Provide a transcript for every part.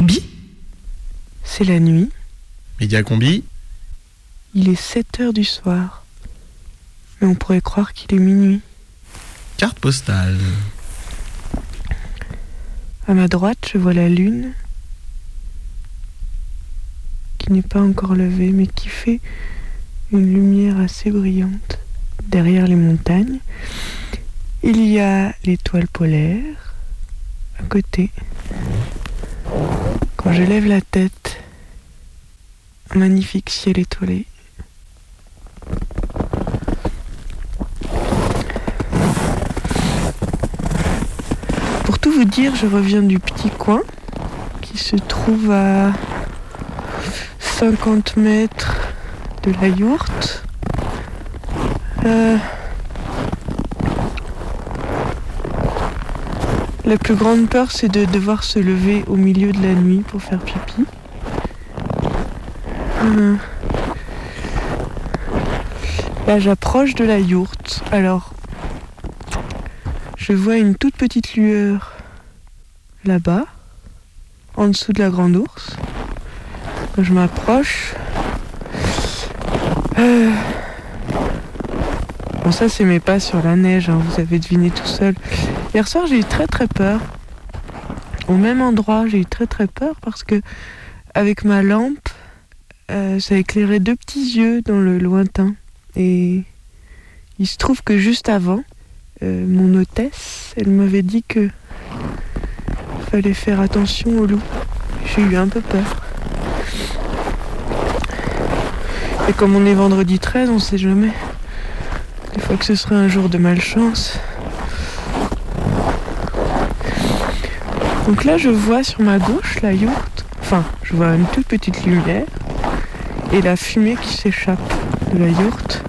Combi C'est la nuit. Média Combi Il est 7 heures du soir. Mais on pourrait croire qu'il est minuit. Carte postale. À ma droite, je vois la lune qui n'est pas encore levée, mais qui fait une lumière assez brillante derrière les montagnes. Il y a l'étoile polaire à côté. Quand je lève la tête, magnifique ciel étoilé. Pour tout vous dire, je reviens du petit coin qui se trouve à 50 mètres de la yourte. Euh, la plus grande peur, c'est de devoir se lever au milieu de la nuit pour faire pipi. Euh, Là, j'approche de la yourte. Alors, je vois une toute petite lueur là-bas, en dessous de la grande ours. Je m'approche. Euh, Bon, ça, c'est mes pas sur la neige, hein, vous avez deviné tout seul. Hier soir, j'ai eu très très peur. Au même endroit, j'ai eu très très peur parce que, avec ma lampe, euh, ça éclairait deux petits yeux dans le lointain. Et il se trouve que juste avant, euh, mon hôtesse, elle m'avait dit que fallait faire attention aux loups. J'ai eu un peu peur. Et comme on est vendredi 13, on sait jamais. Des fois que ce serait un jour de malchance. Donc là, je vois sur ma gauche la yourte. Enfin, je vois une toute petite lumière et la fumée qui s'échappe de la yourte.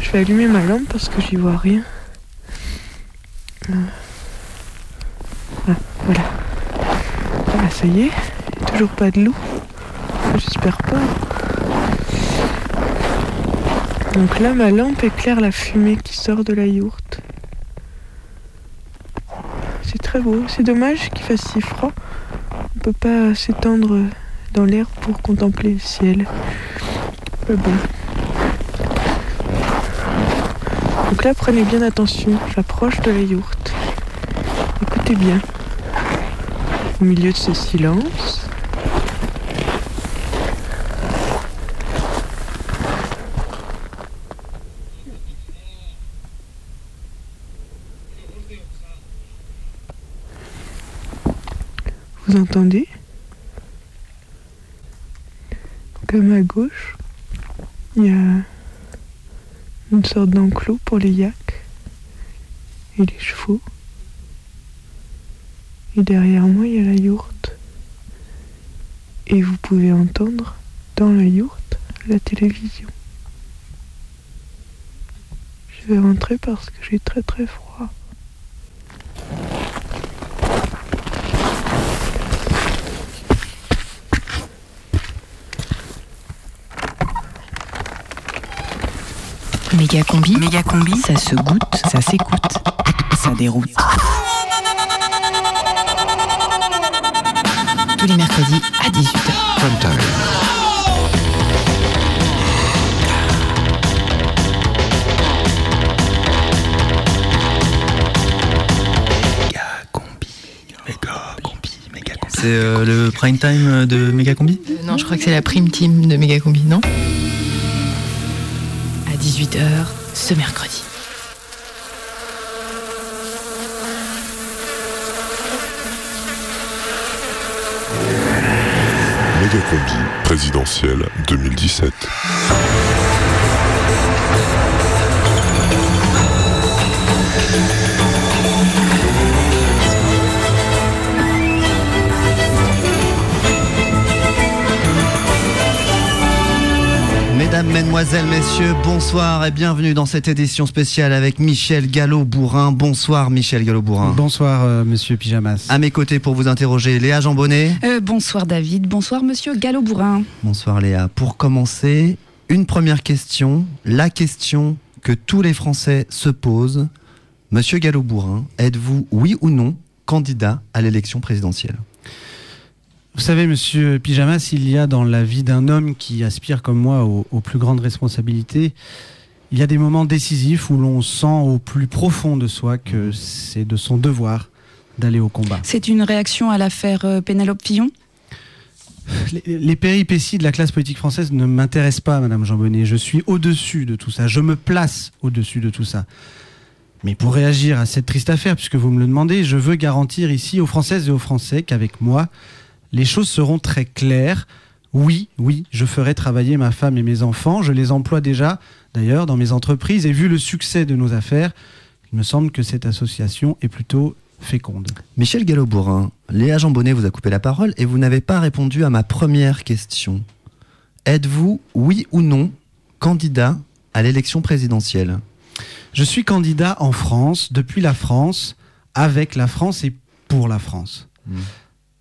Je vais allumer ma lampe parce que j'y vois rien. Euh. Ah, voilà. Voilà, ça y est. Toujours pas de loup. J'espère pas. Donc là, ma lampe éclaire la fumée qui sort de la yourte. C'est C'est dommage qu'il fasse si froid. On peut pas s'étendre dans l'air pour contempler le ciel. Bon. Donc là, prenez bien attention. J'approche de la yourte. Écoutez bien. Au milieu de ce silence, Entendez Donc à gauche, il y a une sorte d'enclos pour les yaks et les chevaux. Et derrière moi, il y a la yourte. Et vous pouvez entendre dans la yourte la télévision. Je vais rentrer parce que j'ai très très froid. Méga combi. Méga combi. Ça se goûte, ça s'écoute, ça déroute. Tous les mercredis à 18h. C'est euh, le prime time de Méga Combi Euh, non, je crois que c'est la prime team de Méga combi, non? 18h ce mercredi. Mégacombi présidentielle 2017. Mesdames, Mesdemoiselles, Messieurs, bonsoir et bienvenue dans cette édition spéciale avec Michel Gallo-Bourrin. Bonsoir Michel Gallo-Bourrin. Bonsoir, euh, monsieur Pyjamas. À mes côtés pour vous interroger, Léa Jambonnet. Euh, bonsoir David, bonsoir Monsieur Gallo-Bourrin. Bonsoir Léa. Pour commencer, une première question, la question que tous les Français se posent. Monsieur Gallo-Bourrin, êtes-vous, oui ou non, candidat à l'élection présidentielle? Vous savez, monsieur Pyjamas, il y a dans la vie d'un homme qui aspire comme moi aux, aux plus grandes responsabilités, il y a des moments décisifs où l'on sent au plus profond de soi que c'est de son devoir d'aller au combat. C'est une réaction à l'affaire euh, Pénélope Fillon? Les, les, péripéties de la classe politique française ne m'intéressent pas, Madame Jean Bonnet. Je suis au-dessus de tout ça. Je me place au-dessus de tout ça. Mais pour réagir à cette triste affaire, puisque vous me le demandez, je veux garantir ici aux Françaises et aux Français qu'avec moi, les choses seront très claires. Oui, oui, je ferai travailler ma femme et mes enfants. Je les emploie déjà, d'ailleurs, dans mes entreprises. Et vu le succès de nos affaires, il me semble que cette association est plutôt féconde. Michel Gallo-Bourrin, Léa Jambonnet vous a coupé la parole et vous n'avez pas répondu à ma première question. Êtes-vous, oui ou non, candidat à l'élection présidentielle? Je suis candidat en France, depuis la France, avec la France et pour la France. Mmh.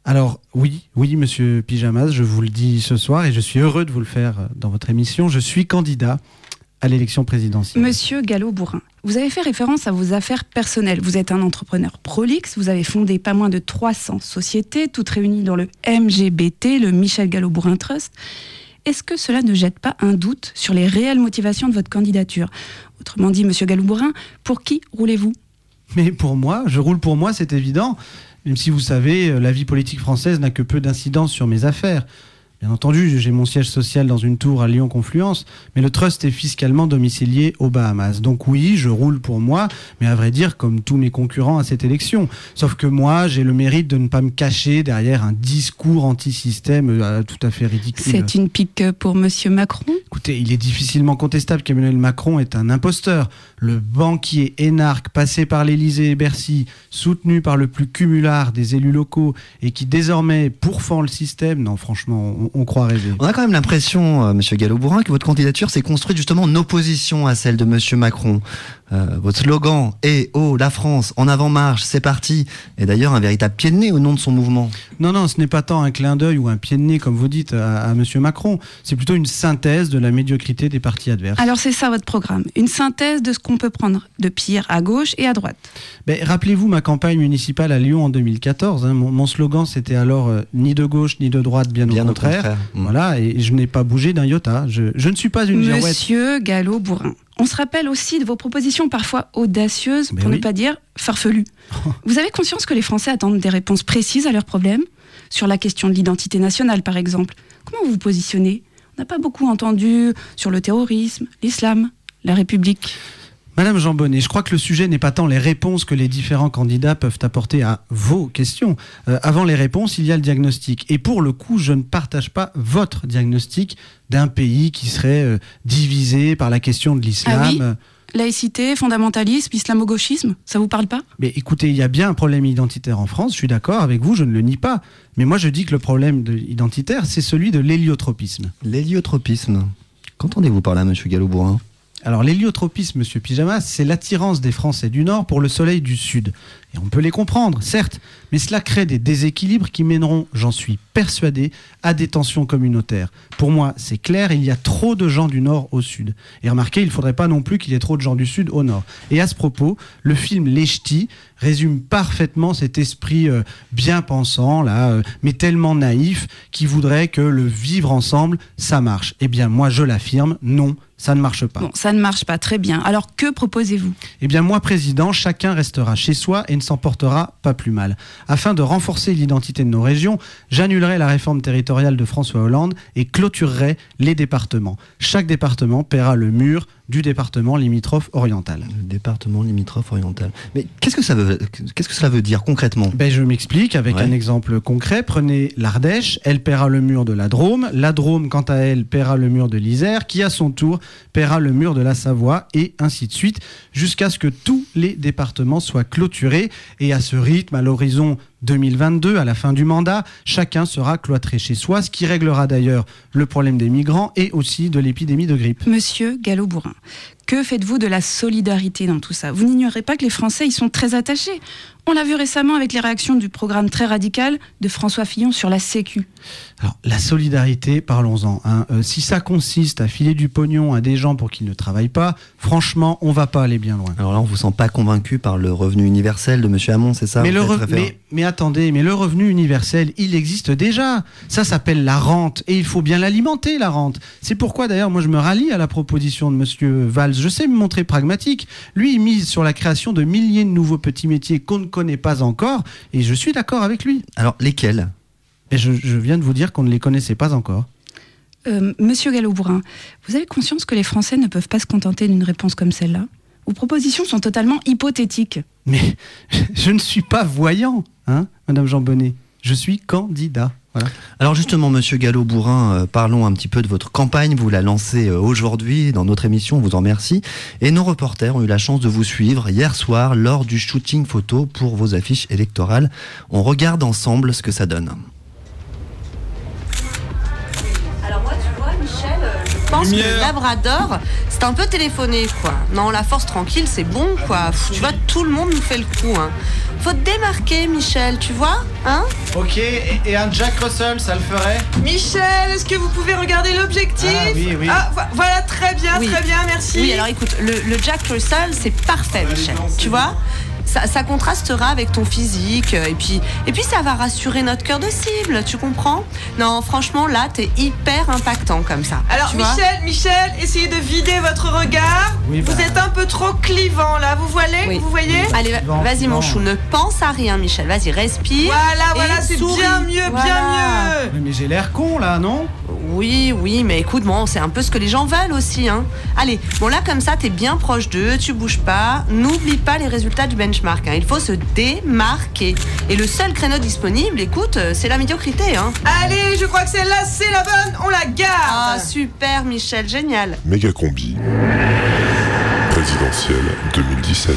Alors oui, oui, monsieur Pyjamas, je vous le dis ce soir et je suis heureux de vous le faire dans votre émission. Je suis candidat à l'élection présidentielle. Monsieur Gallo-Bourrin, vous avez fait référence à vos affaires personnelles. Vous êtes un entrepreneur prolixe, vous avez fondé pas moins de 300 sociétés, toutes réunies dans le MGBT, le Michel Gallo-Bourrin Trust. Est-ce que cela ne jette pas un doute sur les réelles motivations de votre candidature? Autrement dit, monsieur Gallo-Bourrin, pour qui roulez-vous? Mais pour moi, je roule pour moi, c'est évident. Même si vous savez, la vie politique française n'a que peu d'incidence sur mes affaires. Bien entendu, j'ai mon siège social dans une tour à Lyon Confluence, mais le trust est fiscalement domicilié aux Bahamas. Donc oui, je roule pour moi, mais à vrai dire, comme tous mes concurrents à cette élection. Sauf que moi, j'ai le mérite de ne pas me cacher derrière un discours anti-système euh, tout à fait ridicule. C'est une pique pour Monsieur Macron? Écoutez, il est difficilement contestable qu'Emmanuel Macron est un imposteur. Le banquier énarque passé par l'Élysée et Bercy, soutenu par le plus cumulard des élus locaux et qui désormais pourfend le système, non franchement, on, croit rêver. On a quand même l'impression, euh, Monsieur Gallo-Bourrin, que votre candidature s'est construite justement en opposition à celle de Monsieur Macron. Euh, votre slogan est Oh, la France, en avant-marche, c'est parti, est d'ailleurs un véritable pied de nez au nom de son mouvement. Non, non, ce n'est pas tant un clin d'œil ou un pied de nez, comme vous dites, à, à Monsieur Macron. C'est plutôt une synthèse de la médiocrité des partis adverses. Alors c'est ça votre programme, une synthèse de ce qu'on peut prendre de pire à gauche et à droite. Ben, Rappelez-vous ma campagne municipale à Lyon en 2014. Hein, mon, mon, slogan, c'était alors euh, ni de gauche ni de droite, bien, bien au contraire. Au contraire. Mmh. Voilà, et je n'ai pas bougé d'un iota. Je, je, ne suis pas une girouette. Monsieur Gallo-Bourrin. On se rappelle aussi de vos propositions parfois audacieuses, Mais pour oui. ne pas dire farfelues. Vous avez conscience que les Français attendent des réponses précises à leurs problèmes? Sur la question de l'identité nationale, par exemple. Comment vous vous positionnez? On n'a pas beaucoup entendu sur le terrorisme, l'islam, la République. Madame Jean Bonnet, je crois que le sujet n'est pas tant les réponses que les différents candidats peuvent apporter à vos questions. Euh, avant les réponses, il y a le diagnostic. Et pour le coup, je ne partage pas votre diagnostic d'un pays qui serait euh, divisé par la question de l'islam. Ah oui Laïcité, fondamentalisme, islamo-gauchisme, ça vous parle pas? Mais écoutez, il y a bien un problème identitaire en France, je suis d'accord avec vous, je ne le nie pas. Mais moi je dis que le problème de identitaire, c'est celui de l'héliotropisme. L'héliotropisme Qu'entendez-vous par là, monsieur Gallo-Bourrin alors l'héliotropisme, monsieur Pyjamas, c'est l'attirance des Français du Nord pour le soleil du Sud. Et on peut les comprendre, certes, mais cela crée des déséquilibres qui mèneront, j'en suis persuadé, à des tensions communautaires. Pour moi, c'est clair, il y a trop de gens du Nord au Sud. Et remarquez, il ne faudrait pas non plus qu'il y ait trop de gens du Sud au Nord. Et à ce propos, le film Les Ch'tis résume parfaitement cet esprit euh, bien pensant, là, euh, mais tellement naïf, qui voudrait que le vivre ensemble, ça marche. Eh bien, moi, je l'affirme, non, ça ne marche pas. Bon, ça ne marche pas très bien. Alors que proposez-vous? Eh bien, moi, président, chacun restera chez soi et ne s'en portera pas plus mal. Afin de renforcer l'identité de nos régions, j'annulerai la réforme territoriale de François Hollande et clôturerai les départements. Chaque département paiera le mur du département limitrophe oriental. Le département limitrophe oriental. Mais qu'est-ce que ça veut, qu'est-ce que cela veut dire concrètement? Ben, Je m'explique avec Ouais. un exemple concret. Prenez l'Ardèche, elle paiera le mur de la Drôme. La Drôme, quant à elle, paiera le mur de l'Isère, qui à son tour paiera le mur de la Savoie, et ainsi de suite, jusqu'à ce que tous les départements soient clôturés. Et à ce rythme, à l'horizon 2022, à la fin du mandat, chacun sera cloîtré chez soi, ce qui réglera d'ailleurs le problème des migrants et aussi de l'épidémie de grippe. Monsieur Gallo-Bourrin, que faites-vous de la solidarité dans tout ça? Vous n'ignorez pas que les Français y sont très attachés. On l'a vu récemment avec les réactions du programme très radical de François Fillon sur la Sécu. Alors, la solidarité, parlons-en. Hein. Euh, si ça consiste à filer du pognon à des gens pour qu'ils ne travaillent pas, franchement, on va pas aller bien loin. Alors là, on vous sent pas convaincu par le revenu universel de M. Hamon, c'est ça mais, le mais, mais, attendez, mais le revenu universel, il existe déjà. Ça s'appelle la rente et il faut bien l'alimenter, la rente. C'est pourquoi d'ailleurs, moi, je me rallie à la proposition de M. Valls. Je sais me montrer pragmatique. Lui, il mise sur la création de milliers de nouveaux petits métiers qu'on ne connaît pas encore et je suis d'accord avec lui. Alors, lesquels? Et je, viens de vous dire qu'on ne les connaissait pas encore. Euh, Monsieur Gallo-Bourin, vous avez conscience que les Français ne peuvent pas se contenter d'une réponse comme celle-là? Vos propositions sont totalement hypothétiques. Mais je ne suis pas voyant, hein, Madame Jean Bonnet. Je suis candidat. Alors justement, Monsieur Gallo-Bourrin, euh, parlons un petit peu de votre campagne. Vous la lancez euh, aujourd'hui dans notre émission, on vous en remercie. Et nos reporters ont eu la chance de vous suivre hier soir lors du shooting photo pour vos affiches électorales. On regarde ensemble ce que ça donne. Je pense que Labrador, c'est un peu téléphoné, quoi. Non, la force tranquille, c'est bon, quoi. tu vois, tout le monde nous fait le coup, hein. Faut te démarquer, Michel, tu vois, hein Ok, et, un Jack Russell, ça le ferait Michel, est-ce que vous pouvez regarder l'objectif ah, oui, oui. Ah, voilà, très bien, très bien, merci. Oui, alors écoute, le, le Jack Russell, c'est parfait, Michel. Tu vois ça, contrastera avec ton physique et puis, et puis ça va rassurer notre cœur de cible, tu comprends? Non, franchement, là, t'es hyper impactant comme ça. Alors, Michel, Michel, essayez de vider votre regard. vous bah. êtes un peu trop clivant là, vous voyez Vous voyez? Allez, vas-y, mon chou, ne pense à rien, Michel. Vas-y, respire. Voilà, voilà, c'est bien mieux, bien mieux. Mais j'ai l'air con là, non? Oui, oui, mais écoute, bon, c'est un peu ce que les gens veulent aussi. Hein. Allez, bon là comme ça, t'es bien proche d'eux, tu bouges pas. N'oublie pas les résultats du benchmark. Hein. Il faut se démarquer. Et le seul créneau disponible, écoute, euh, c'est la médiocrité. Hein. Allez, je crois que celle-là, c'est la bonne. On la garde. Ah, super, Michel, génial. Méga combi. Présidentielle 2017.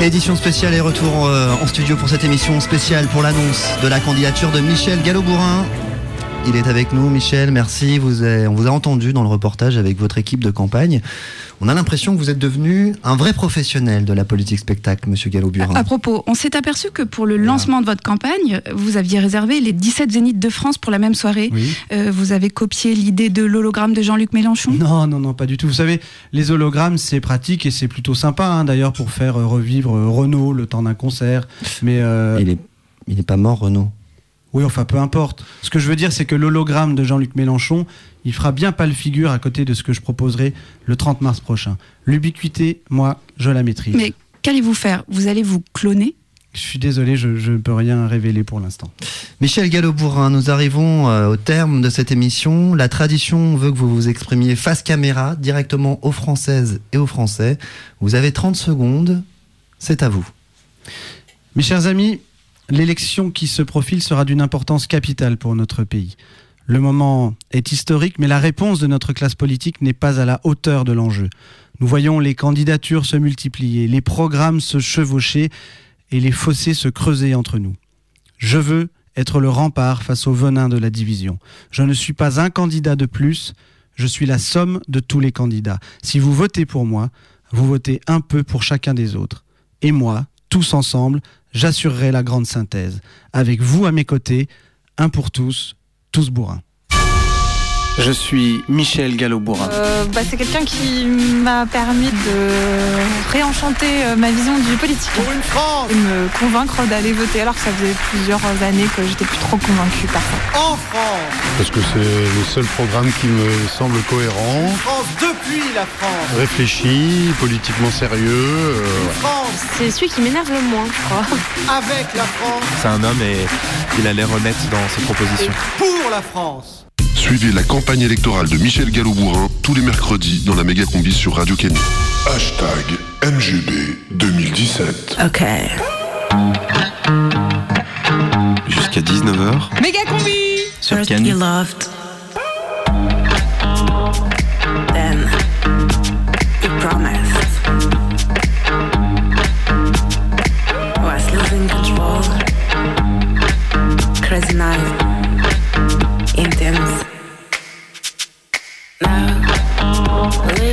Édition spéciale et retour euh, en studio pour cette émission spéciale pour l'annonce de la candidature de Michel Gallo-Bourrin. Il est avec nous, Michel, merci. Vous on vous a entendu dans le reportage avec votre équipe de campagne. On a l'impression que vous êtes devenu un vrai professionnel de la politique spectacle, Monsieur Gallo-Burin. À, propos, on s'est aperçu que pour le lancement de votre campagne, vous aviez réservé les 17 zéniths de France pour la même soirée. Euh, vous avez copié l'idée de l'hologramme de Jean-Luc Mélenchon? Non, non, non, pas du tout. Vous savez, les hologrammes, c'est pratique et c'est plutôt sympa, hein, d'ailleurs, pour faire euh, revivre euh, Renault le temps d'un concert. Mais il est, il n'est pas mort, Renault. Oui, enfin, peu importe. Ce que je veux dire, c'est que l'hologramme de Jean-Luc Mélenchon, il fera bien pas le figure à côté de ce que je proposerai le 30 mars prochain. L'ubiquité, moi, je la maîtrise. Mais qu'allez-vous faire? Vous allez vous cloner? Je suis désolé, je ne peux rien révéler pour l'instant. Michel Gallo-Bourrin, nous arrivons euh, au terme de cette émission. La tradition veut que vous vous exprimiez face caméra, directement aux Françaises et aux Français. Vous avez 30 secondes, c'est à vous. Mes chers amis, l'élection qui se profile sera d'une importance capitale pour notre pays. Le moment est historique, mais la réponse de notre classe politique n'est pas à la hauteur de l'enjeu. Nous voyons les candidatures se multiplier, les programmes se chevaucher et les fossés se creuser entre nous. Je veux être le rempart face au venin de la division. Je ne suis pas un candidat de plus, je suis la somme de tous les candidats. Si vous votez pour moi, vous votez un peu pour chacun des autres. Et moi, tous ensemble, j'assurerai la grande synthèse. Avec vous à mes côtés, un pour tous, tous bourrins. Je suis Michel Gallo-Bourrin. Euh, bah, c'est quelqu'un qui m'a permis de réenchanter euh, ma vision du politique. Pour une France Et me convaincre d'aller voter alors que ça faisait plusieurs années que j'étais plus trop convaincue par ça. En France Parce que c'est le seul programme qui me semble cohérent. France depuis la France Réfléchi, politiquement sérieux. Euh, France C'est celui qui m'énerve le moins, je crois. Avec la France C'est un homme et il a l'air honnête dans ses propositions. pour la France Suivez la campagne électorale de Michel Gallo-Bourrin tous les mercredis dans la méga combi sur Radio Kenny. Hashtag MGB 2017. Ok. Jusqu'à 19h. Méga combi Sur Kenny. Then you promised. Was losing control. Crazy night.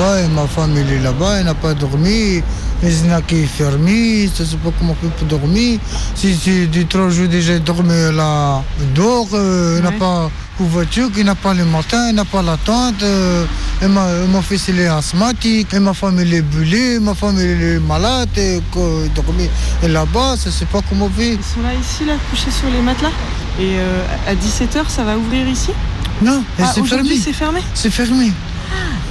là-bas et ma femme elle est là-bas, elle n'a pas dormi. Les snack est fermé, je ne sais pas comment on peut dormir. Si c'est des trois jours déjà dormi là, dehors, euh, n'a pas de voiture, il n'a pas le matin, il n'a pas la tente. euh, et ma, mon fils il est asthmatique, et ma femme elle est brûlée, ma femme elle est malade, et que dormir là-bas, je ne sais pas comment on fait. Ils sont là, ici, là, couchés sur les matelas. Et euh, à 17h, ça va ouvrir ici? Non, Ah, c'est fermé. c'est fermé? C'est fermé.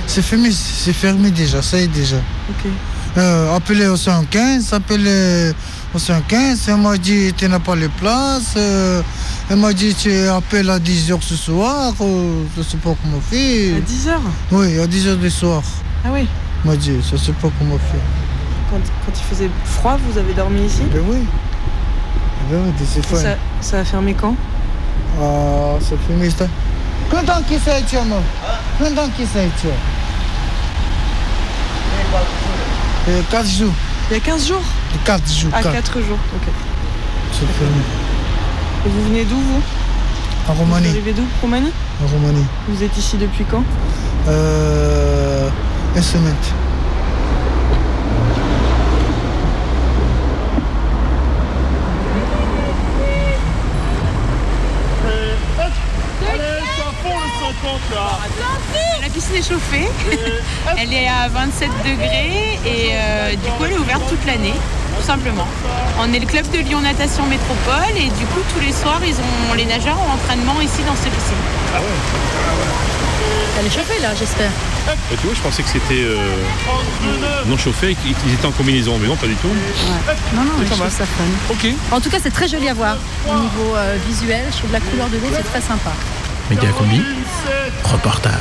C'est fermé, c'est fermé déjà, ça y est déjà. Ok. Euh, appelez au 115, appelez au 115, elle m'a dit tu n'as pas les places, euh, elle m'a dit tu appelles à 10h ce soir, euh, je sais pas comment faire. À 10h Oui, à 10h du soir. Ah oui Elle m'a dit, je sais pas comment faire. quand, quand il faisait froid, vous avez dormi ici? Ben oui. Ben oui, Et fois. ça, ça a fermé quand? Ah, ça fait mystère. Combien qui c'est, tu moi Combien qui tu 4 jours. Il y a 15 jours 4 jours. Ah, quatre. 4 jours, ok. Et vous venez d'où, vous En Vous Roumanie. arrivez d'où Roumanie En Roumanie. Vous êtes ici depuis quand Euh, une semaine. Chauffée. elle est à 27 degrés et euh, du coup elle est ouverte toute l'année, tout simplement. On est le club de Lyon Natation Métropole et du coup tous les soirs ils ont les nageurs en entraînement ici dans cette piscine. Elle est chauffée là, j'espère. Et tu vois, je pensais que c'était euh, non chauffé et qu'ils étaient en combinaison, mais non, pas du tout. Non, non, mais C'est je pas trouve mal. ça fun. Ok. En tout cas, c'est très joli à voir. Au niveau euh, visuel, je trouve la couleur de l'eau, c'est très sympa. Méga combi. Reportage.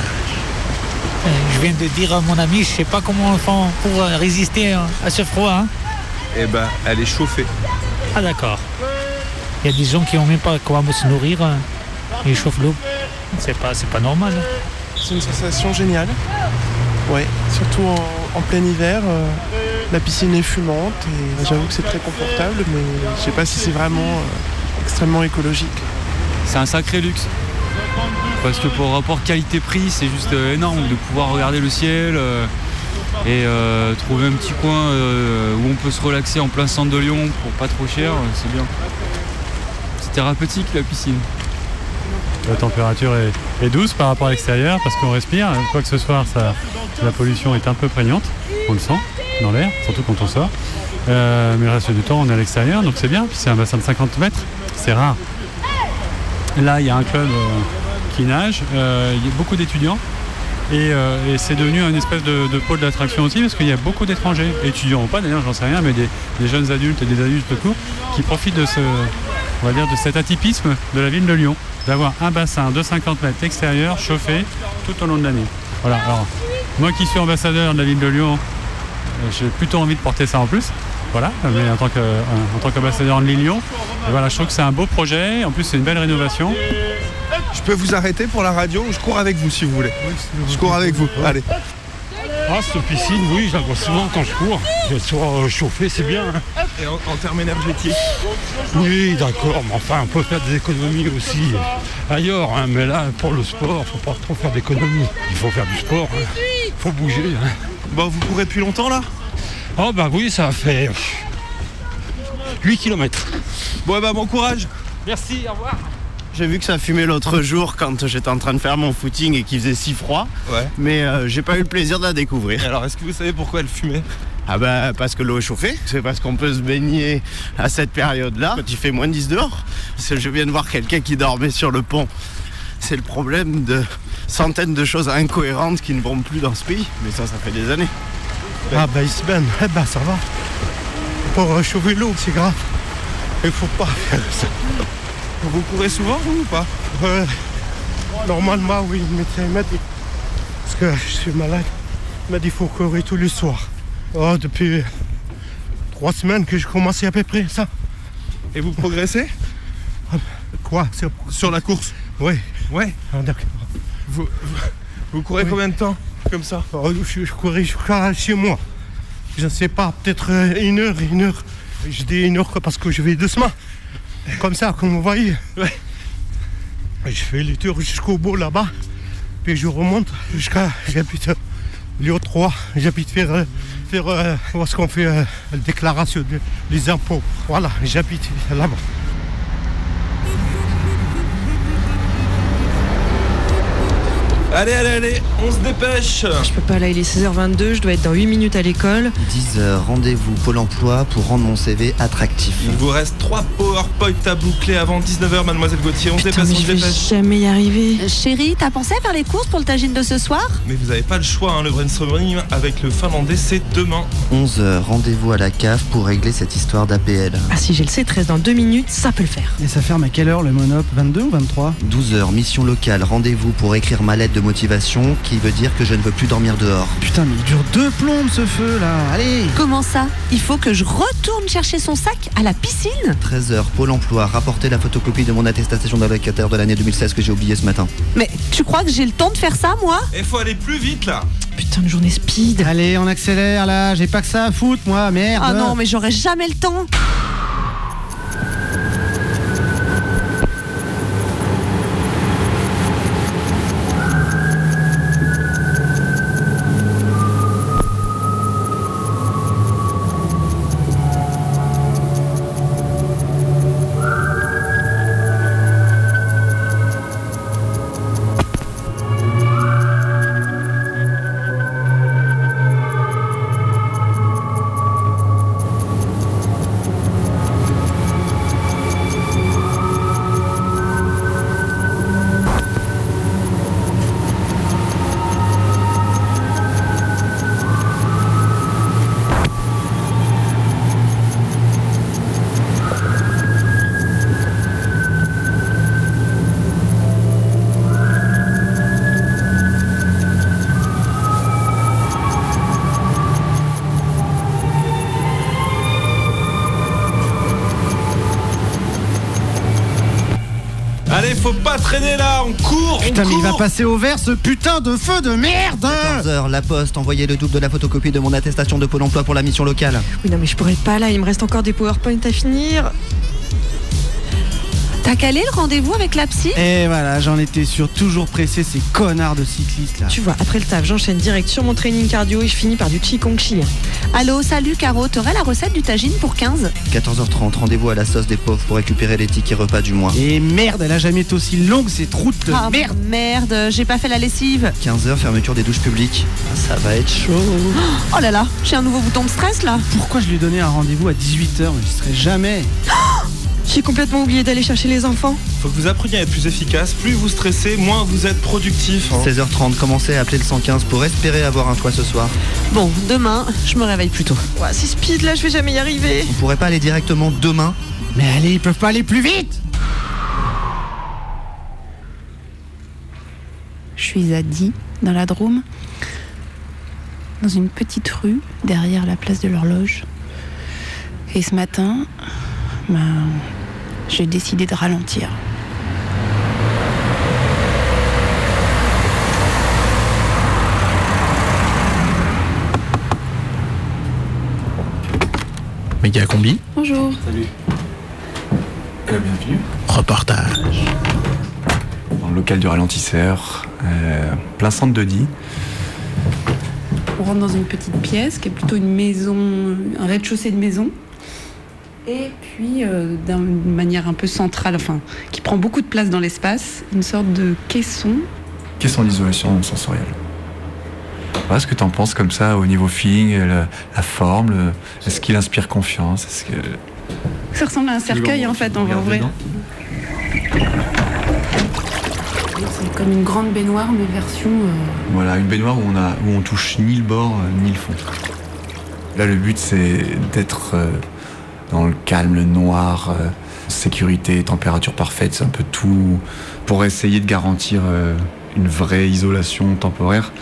Euh, Je viens de dire à mon ami, je sais pas comment on fait pour euh, résister à à ce froid. hein. Eh ben, elle est chauffée. Ah d'accord. Il y a des gens qui n'ont même pas comment se nourrir. hein. Ils chauffent l'eau. C'est pas, c'est pas normal. hein. C'est une sensation géniale. Ouais, surtout en, en plein hiver. euh, la piscine est fumante et j'avoue que c'est très confortable, mais je sais pas si c'est vraiment euh, extrêmement écologique. C'est un sacré luxe. Parce que pour rapport qualité-prix, c'est juste euh, énorme de pouvoir regarder le ciel euh, et euh, trouver un petit coin où on peut se relaxer en plein centre de Lyon pour pas trop cher, c'est bien. C'est thérapeutique la piscine. La température est, douce par rapport à l'extérieur parce qu'on respire. Quoi que ce soit, ça, la pollution est un peu prégnante. On le sent dans l'air, surtout quand on sort. Mais le reste du temps, on est à l'extérieur, donc c'est bien. Puis c'est un bassin de 50 mètres, c'est rare. Là, il y a un club euh, il y a beaucoup d'étudiants. Et, euh, c'est devenu un espèce de, de pôle d'attraction aussi parce qu'il y a beaucoup d'étrangers, étudiants ou pas d'ailleurs, j'en sais rien, mais des, jeunes adultes et des adultes de court qui profitent de ce, on va dire, de cet atypisme de la ville de Lyon, d'avoir un bassin de 50 mètres extérieur chauffé tout au long de l'année. Voilà. Alors, moi qui suis ambassadeur de la ville de Lyon, euh, j'ai plutôt envie de porter ça en plus. Voilà, mais en tant que- en tant qu'ambassadeur de Lyon, voilà, je trouve que c'est un beau projet. En plus, c'est une belle rénovation. Je peux vous arrêter pour la radio Je cours avec vous si vous voulez. Je cours avec vous. Allez. Ah, cette piscine, oui, je la vois souvent quand je cours. Qu'elle soit euh, chauffée, c'est bien. hein. Et en, en termes énergétiques Oui, d'accord, mais enfin, on peut faire des économies aussi euh, ailleurs. hein, mais là, pour le sport, faut pas trop faire d'économies. Il faut faire du sport. Il faut bouger. hein. Bon, vous courez depuis longtemps là? Oh, bah oui, ça fait 8 km. Bon, bah bon courage. Merci, au revoir. J'ai vu que ça fumait l'autre jour quand j'étais en train de faire mon footing et qu'il faisait si froid. Ouais. Mais euh, j'ai pas eu le plaisir de la découvrir. Alors, est-ce que vous savez pourquoi elle fumait? Ah bah parce que l'eau est chauffée. C'est parce qu'on peut se baigner à cette période-là quand il fait moins de 10 dehors. Je viens de voir quelqu'un qui dormait sur le pont. C'est le problème de centaines de choses incohérentes qui ne vont plus dans ce pays. Mais ça, ça fait des années. Ah, bah Isben, eh ben ça va. Pour réchauffer l'eau, c'est grave. Il faut pas faire ça. Vous courez souvent, vous ou pas Ouais. Normalement, oui, le médecin m'a dit. Parce que je suis malade. Il m'a dit qu'il faut courir tous les soirs. Oh, depuis trois semaines que je commençais à peu près ça. Et vous progressez Quoi sur... Sur la course Oui. Ouais. Ah, d'accord. Vous, vous, vous courez Oui. combien de temps comme ça Oh, je, je courais jusqu'à chez moi. Je ne sais pas, peut-être euh, une heure, une heure. Je dis une heure parce que je vais doucement. Comme ça, comme vous voyez. Je fais les tours jusqu'au bout là-bas. Puis je remonte jusqu'à. J'habite Lyon 3, j'habite faire, faire euh, est-ce qu'on fait euh, la déclaration des impôts. Voilà, j'habite là-bas. Allez, allez, allez, on se dépêche. Je peux pas là, il est 16h22, je dois être dans 8 minutes à l'école. 10 heures, rendez-vous Pôle emploi pour rendre mon CV attractif. Il vous reste 3 PowerPoint à boucler avant 19h, mademoiselle Gauthier. On se Putain, dépêche, mais on se je vais dépêche. jamais y arriver. Euh, Chérie, t'as pensé à faire les courses pour le tagine de ce soir? Mais vous avez pas le choix, hein, le brainstorming avec le finlandais, c'est demain. 11 heures, rendez-vous à la cave pour régler cette histoire d'APL. Ah si j'ai le C13 dans 2 minutes, ça peut le faire. Et ça ferme à quelle heure le monop? 22 ou 23 12 heures, mission locale, rendez-vous pour écrire ma lettre de motivation qui veut dire que je ne veux plus dormir dehors. Putain, mais il dure deux plombes ce feu là. Allez Comment ça? Il faut que je retourne chercher son sac à la piscine? 13 heures, Pôle emploi, rapporter la photocopie de mon attestation d'allocataire de l'année 2016 que j'ai oublié ce matin. Mais tu crois que j'ai le temps de faire ça, moi? Il faut aller plus vite là. Putain de journée speed. Allez, on accélère là, j'ai pas que ça à foutre moi, merde Ah non, mais j'aurai jamais le temps traîner là, on court, Putain, on mais il va passer au vert ce putain de feu de merde 14 heures, la poste, envoyer le double de la photocopie de mon attestation de Pôle emploi pour la mission locale. Oui, non, mais je pourrais pas là, il me reste encore des PowerPoint à finir. T'as calé le rendez-vous avec la psy? Et voilà, j'en étais sûr, toujours pressé ces connards de cyclistes là. Tu vois, après le taf, j'enchaîne direct sur mon training cardio et je finis par du Qigong chilien. Allô, salut Caro, t'aurais la recette du tagine pour 15 14h30, rendez-vous à la sauce des pauvres pour récupérer les tickets repas du mois. Et merde, elle a jamais été aussi longue cette route de Ah merde merde, j'ai pas fait la lessive 15h, fermeture des douches publiques. Ah, ça va être chaud. Oh là là, j'ai un nouveau bouton de stress là Pourquoi je lui ai donné un rendez-vous à 18h Je serai jamais J'ai complètement oublié d'aller chercher les enfants. Faut que vous appreniez à être plus efficace. Plus vous stressez, moins vous êtes productif. hein. 16h30, commencez à appeler le 115 pour espérer avoir un toit ce soir. Bon, demain, je me réveille plus tôt. Ouais, c'est speed là, je vais jamais y arriver. On pourrait pas aller directement demain Mais allez, ils peuvent pas aller plus vite Je suis à Die, dans la Drôme, dans une petite rue derrière la place de l'horloge. Et ce matin, ben, j'ai décidé de ralentir. Méga combi, Bonjour. Salut. bienvenue. reportage. Dans le local du ralentisseur, euh, plein centre de Die. On rentre dans une petite pièce qui est plutôt une maison, un rez-de-chaussée de maison. Et puis, euh, d'une manière un peu centrale, enfin, qui prend beaucoup de place dans l'espace, une sorte de caisson. Qu'est-ce son isolation sensorielle? Voilà ce que tu en penses comme ça au niveau feeling, la, la forme, le- est-ce qu'il inspire confiance? Est-ce que Ça ressemble à un cercueil en fait, en Regarde vrai. dedans. C'est comme une grande baignoire, mais version. euh, Voilà, une baignoire où on, a, où on touche ni le bord euh, ni le fond. Là, le but, c'est d'être euh, dans le calme, le noir, euh, sécurité, température parfaite, c'est un peu tout pour essayer de garantir euh, une vraie isolation temporaire,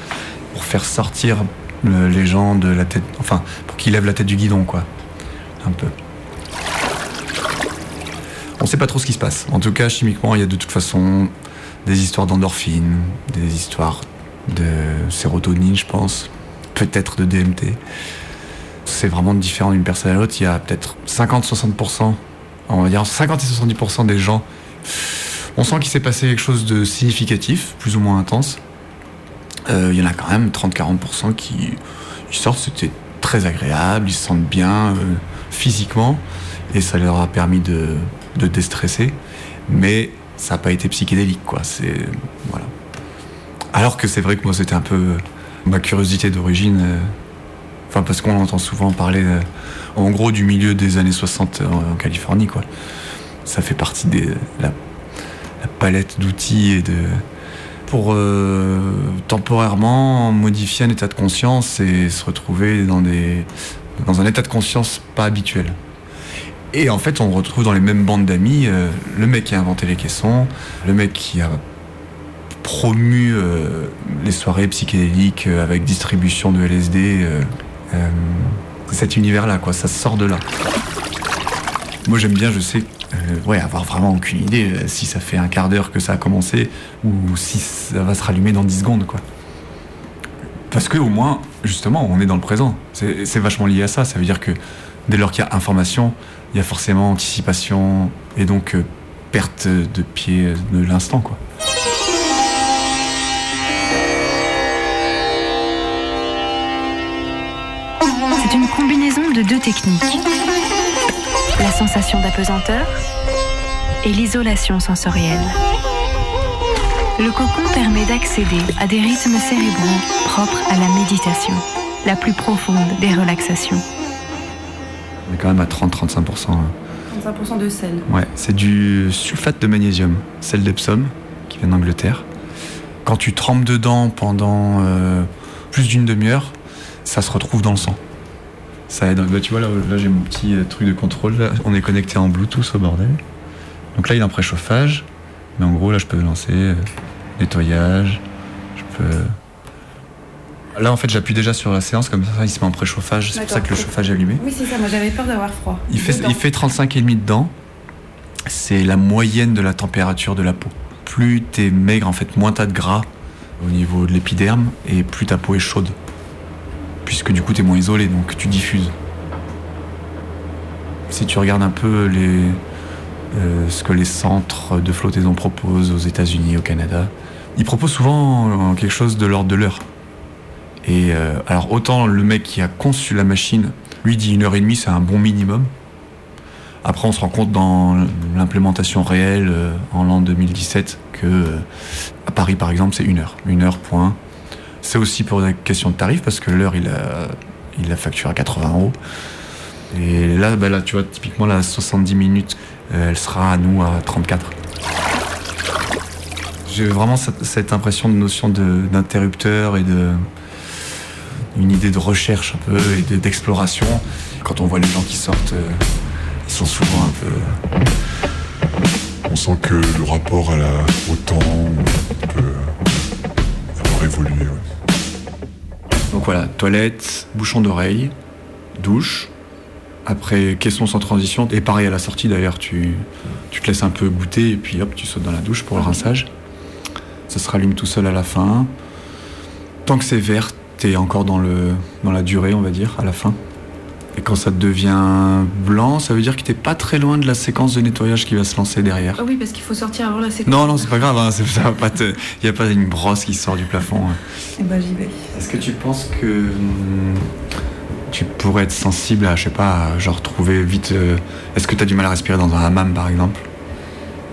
pour faire sortir les gens de la tête, enfin, pour qu'ils lèvent la tête du guidon, quoi. Un peu. On sait pas trop ce qui se passe. En tout cas, chimiquement, il y a de toute façon des histoires d'endorphines, des histoires de sérotonine, je pense, peut-être de DMT. C'est vraiment différent d'une personne à l'autre. Il y a peut-être 50-60%, on va dire 50 et 70% des gens. On sent qu'il s'est passé quelque chose de significatif, plus ou moins intense. euh, il y en a quand même 30-40% qui sortent, c'était très agréable, ils se sentent bien euh, physiquement et ça leur a permis de, de déstresser. Mais ça n'a pas été psychédélique, quoi. C'est voilà. Alors que c'est vrai que moi c'était un peu ma curiosité d'origine. euh, Parce qu'on entend souvent parler, euh, en gros, du milieu des années 60 en, en Californie, quoi. Ça fait partie de la, palette d'outils et de pour euh, temporairement modifier un état de conscience et se retrouver dans un état de conscience pas habituel. Et en fait, on retrouve dans les mêmes bandes d'amis euh, le mec qui a inventé les caissons, le mec qui a promu euh, les soirées psychédéliques euh, avec distribution de LSD. Euh, cet univers-là, quoi, ça sort de là. Moi, j'aime bien, je sais, euh, ouais, avoir vraiment aucune idée euh, si ça fait un quart d'heure que ça a commencé ou si ça va se rallumer dans 10 secondes, quoi. Parce que au moins, justement, on est dans le présent. C'est c'est vachement lié à ça. Ça veut dire que dès lors qu'il y a information, il y a forcément anticipation et donc euh, perte de pied de l'instant, quoi. Combinaison de deux techniques. La sensation d'apesanteur et l'isolation sensorielle. Le cocon permet d'accéder à des rythmes cérébraux propres à la méditation, la plus profonde des relaxations. On est quand même à 30-35%. hein. 35% de sel. Ouais, c'est du sulfate de magnésium, sel d'Epsom, qui vient d'Angleterre. Quand tu trempes dedans pendant euh, plus d'une demi-heure, ça se retrouve dans le sang. Ça aide. Bah, tu vois, là, là, j'ai mon petit euh, truc de contrôle. là. On est connecté en Bluetooth au bordel. Donc là, il est en préchauffage. Mais en gros, là, je peux lancer euh, nettoyage. Je peux. Là, en fait, j'appuie déjà sur la séance, comme ça, il se met en préchauffage. C'est pour ça que le chauffage est allumé. Oui, c'est ça, moi j'avais peur d'avoir froid. Il fait, Dedans. il fait 35,5 dedans. C'est la moyenne de la température de la peau. Plus t'es maigre, en fait, moins t'as de gras au niveau de l'épiderme et plus ta peau est chaude. Puisque du coup t'es moins isolé, donc tu diffuses. Si tu regardes un peu euh, ce que les centres de flottaison proposent aux États-Unis, au Canada, ils proposent souvent euh, quelque chose de l'ordre de l'heure. Et euh, alors autant le mec qui a conçu la machine, lui dit une heure et demie, c'est un bon minimum. Après, on se rend compte dans l'implémentation réelle en l'an 2017 que à Paris, par exemple, c'est une heure. Une heure, point. C'est aussi pour des questions de tarif parce que l'heure, il a, il la facture à 80 euros. Et là, bah là, tu vois, typiquement, la 70 minutes, euh, elle sera à nous à 34. J'ai vraiment cette, impression de notion d'interrupteur et de une idée de recherche un peu et de- d'exploration. Quand on voit les gens qui sortent, euh, ils sont souvent un peu. On sent que le rapport à la, au temps peut avoir évolué. Donc voilà, toilette, bouchon d'oreille, douche. Après, caisson sans transition. Et pareil à la sortie d'ailleurs, tu, te laisses un peu goûter et puis hop, tu sautes dans la douche pour le rinçage. Ça se rallume tout seul à la fin. Tant que c'est vert, t'es encore dans la durée, on va dire, à la fin. Et quand ça devient blanc, ça veut dire que t'es pas très loin de la séquence de nettoyage qui va se lancer derrière. Ah oui, parce qu'il faut sortir avant la séquence. Non, non, c'est pas grave, hein, c'est- ça va pas te. Y a pas une brosse qui sort du plafond. hein. Eh ben j'y vais. Est-ce que tu penses que hum, tu pourrais être sensible à, je sais pas, à, genre trouver vite. euh, Est-ce que tu as du mal à respirer dans un hammam par exemple?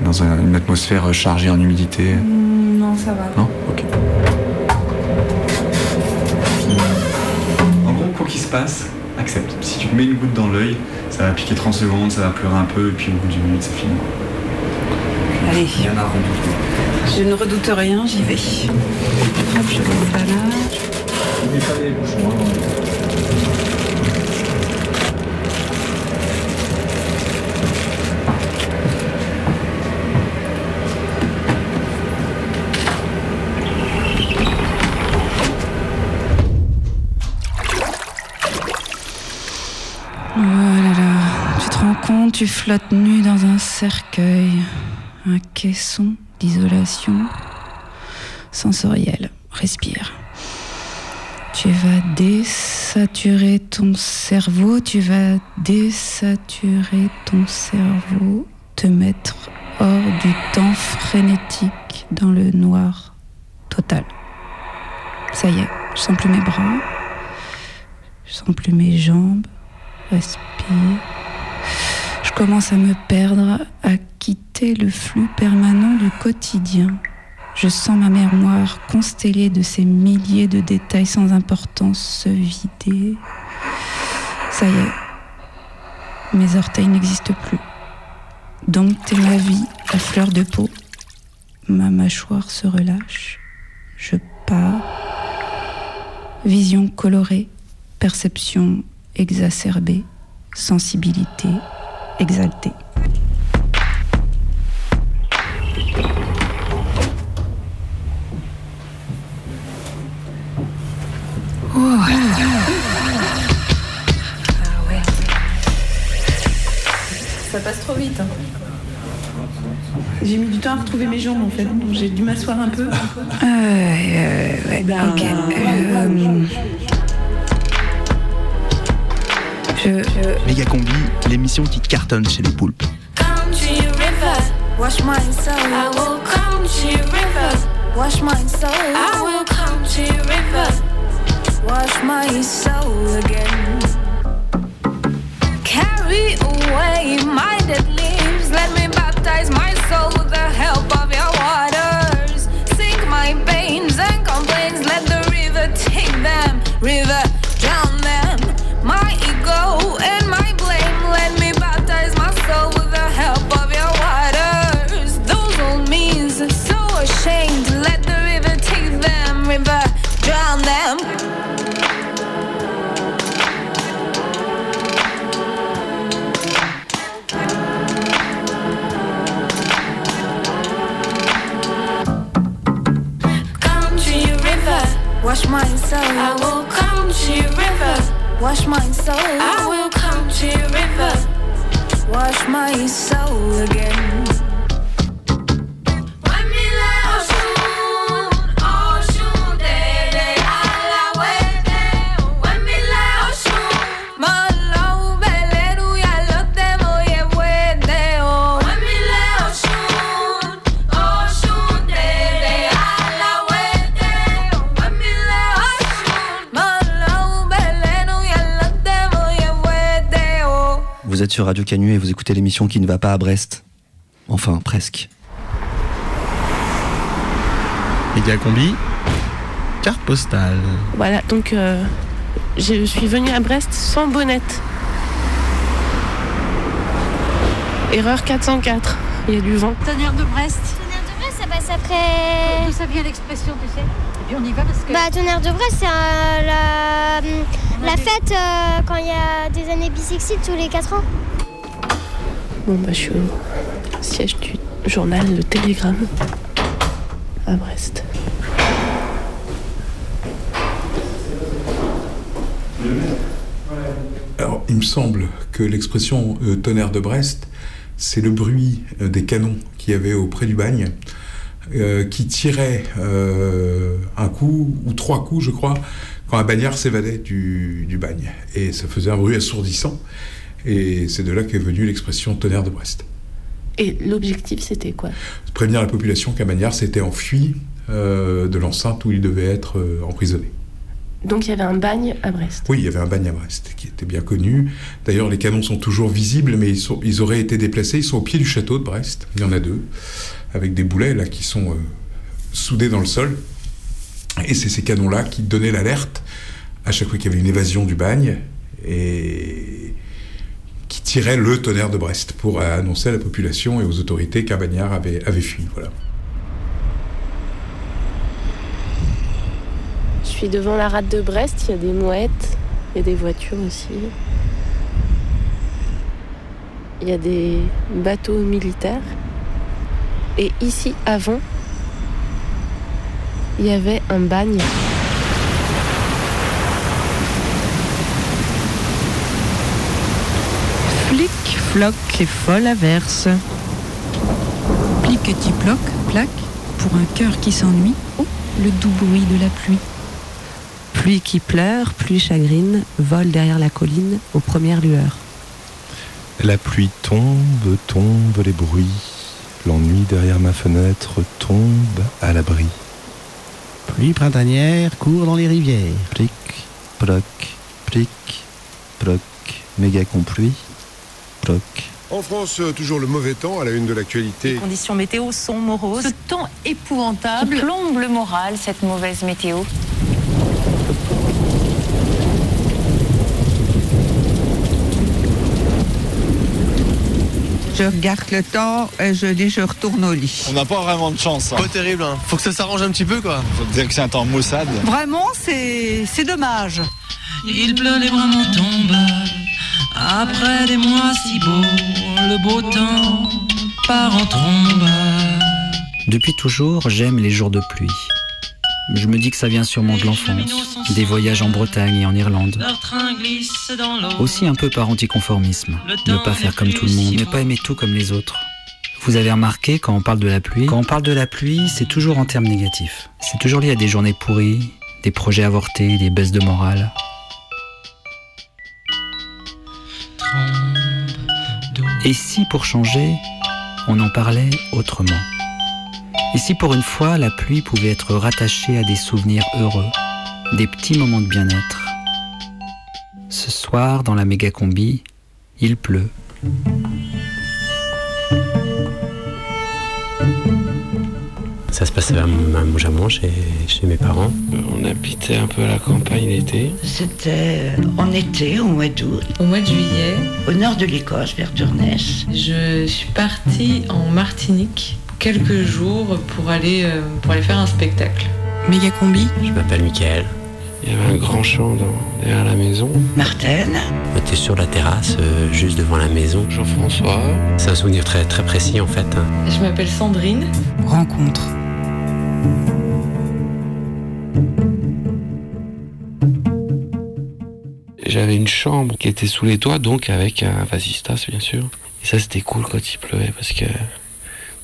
Dans un- une atmosphère euh, chargée en humidité? Mm, non, ça va. Non? Ok. En gros, quoi qu'il se passe, accepte. Si tu te mets une goutte dans l'œil, ça va piquer 30 secondes, ça va pleurer un peu, et puis au bout d'une minute, c'est fini. Allez. Il y en a redouté. Je ne redoute rien, j'y vais. Hop, je l'ouvre pas là. N'oublie pas les bouchons. hein. Oh là là, tu te rends compte, tu flottes nu dans un cercueil, un caisson d'isolation sensorielle. Respire. Tu vas désaturer ton cerveau, tu vas désaturer ton cerveau, te mettre hors du temps frénétique dans le noir total. Ça y est, je sens plus mes bras, je sens plus mes jambes. Respire. Commence à me perdre, à quitter le flux permanent du quotidien. Je sens ma mémoire constellée de ces milliers de détails sans importance se vider. Ça y est, mes orteils n'existent plus. Donc t'es ma vie à fleur de peau. Ma mâchoire se relâche. Je pars. Vision colorée, perception exacerbée, sensibilité exaltée. Oh. Ça passe trop vite. hein. J'ai mis du temps à retrouver mes jambes en fait. donc J'ai dû m'asseoir un peu. Euh, euh, ouais, ok. Euh, je, Méga Combi, l'émission qui cartonne chez les poulpes. Come to your river, wash my soul. I will come to your river, wash my soul. I will come to your river, wash my soul again. Carry away my dead leaves, let me baptize my soul with the help of your waters. Sink my pains and complaints, let the river take them, river wash my soul. I will come to your river, wash my soul. I will come to your river, wash my soul again. Sur Radio Canu et vous écoutez l'émission qui ne va pas à Brest. Enfin, presque. Méga Combi, carte postale. Voilà, donc euh, je suis venue à Brest sans bonnette. Erreur 404, il y a du vent. Tonnerre de Brest. Tonnerre de Brest, ça passe après. D'où ça vient l'expression, tu sais? Et puis on y va parce que. Bah, tonnerre de Brest, c'est euh, la, la fête euh, quand il y a des années bisexites tous les 4 ans. Bon, bah, je suis au siège du journal Le Télégramme à Brest. Alors, il me semble que l'expression euh, tonnerre de Brest, c'est le bruit euh, des canons qu'il y avait auprès du bagne, euh, qui tiraient euh, un coup ou trois coups, je crois, quand un bagnard s'évadait du bagne. Et ça faisait un bruit assourdissant. Et c'est de là qu'est venue l'expression tonnerre de Brest. Et l'objectif, c'était quoi? Prévenir la population qu'un bagnard s'était enfui euh, de l'enceinte où il devait être euh, emprisonné. Donc il y avait un bagne à Brest? Oui, il y avait un bagne à Brest qui était bien connu. D'ailleurs, les canons sont toujours visibles, mais ils, sont- ils auraient été déplacés. Ils sont au pied du château de Brest. Il y en a deux, avec des boulets là qui sont euh, soudés dans le sol. Et c'est ces canons-là qui donnaient l'alerte à chaque fois qu'il y avait une évasion du bagne et qui tiraient le tonnerre de Brest pour annoncer à la population et aux autorités qu'un bagnard avait, fui. Je suis devant la rade de Brest, il y a des mouettes, il y a des voitures aussi. Il y a des bateaux militaires. Et ici, avant, il y avait un bagne. Floc et folle averse. Pliqueti ploc, plaque, pour un cœur qui s'ennuie. Oh, le doux bruit de la pluie. Pluie qui pleure, pluie chagrine, vole derrière la colline aux premières lueurs. La pluie tombe, tombe les bruits. L'ennui derrière ma fenêtre tombe à l'abri. Pluie printanière court dans les rivières. Plic, ploc, plic, ploc, méga compluie, En France, toujours le mauvais temps à la une de l'actualité. Les conditions météo sont moroses. Ce temps épouvantable. Plombe le moral, cette mauvaise météo. Je regarde le temps et je dis je retourne au lit. On n'a pas vraiment de chance. Pas terrible. Hein. Faut que ça s'arrange un petit peu quoi. Faut dire que c'est un temps maussade. Vraiment, c'est c'est dommage. Il pleut, les bras m'en tombent. Après des mois si beaux, le beau temps part en trombe. Depuis toujours, j'aime les jours de pluie. Je me dis que ça vient sûrement de l'enfance, des voyages en Bretagne et en Irlande. Aussi un peu par anticonformisme, ne pas faire comme tout le monde, ne pas aimer tout comme les autres. Vous avez remarqué quand on parle de la pluie, quand on parle de la pluie, c'est toujours en termes négatifs. C'est toujours lié à des journées pourries, des projets avortés, des baisses de morale. Et si pour changer, on en parlait autrement? Et si pour une fois la pluie pouvait être rattachée à des souvenirs heureux, des petits moments de bien-être? Ce soir, dans la méga combi, il pleut. Ça se passait à Moujamon chez, chez mes parents. On habitait un peu à la campagne l'été. C'était euh, en été, au mois d'août, Au mois de juillet, au nord de l'Écosse, vers Turness. je suis partie en Martinique quelques jours pour aller, euh, pour aller faire un spectacle. Méga combi Je m'appelle Mickaël. Il y avait un grand champ dans- derrière la maison. Martine. On était sur la terrasse, euh, juste devant la maison. Jean-François. C'est un souvenir très, très précis en fait. hein. Je m'appelle Sandrine. Rencontre. Une chambre qui était sous les toits, donc avec un vasistas, bien sûr. Et ça, c'était cool quand il pleuvait, parce que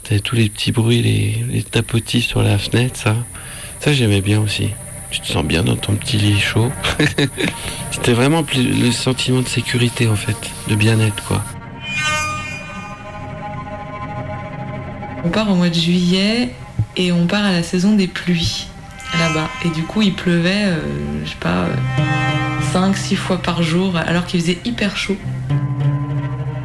t'avais tous les petits bruits, les, tapotis sur la fenêtre, ça. Ça, j'aimais bien aussi. Tu te sens bien dans ton petit lit chaud. c'était vraiment le sentiment de sécurité, en fait, de bien-être, quoi. On part au mois de juillet et on part à la saison des pluies là-bas. Et du coup, il pleuvait, euh, je sais pas, 5-6 fois par jour, alors qu'il faisait hyper chaud.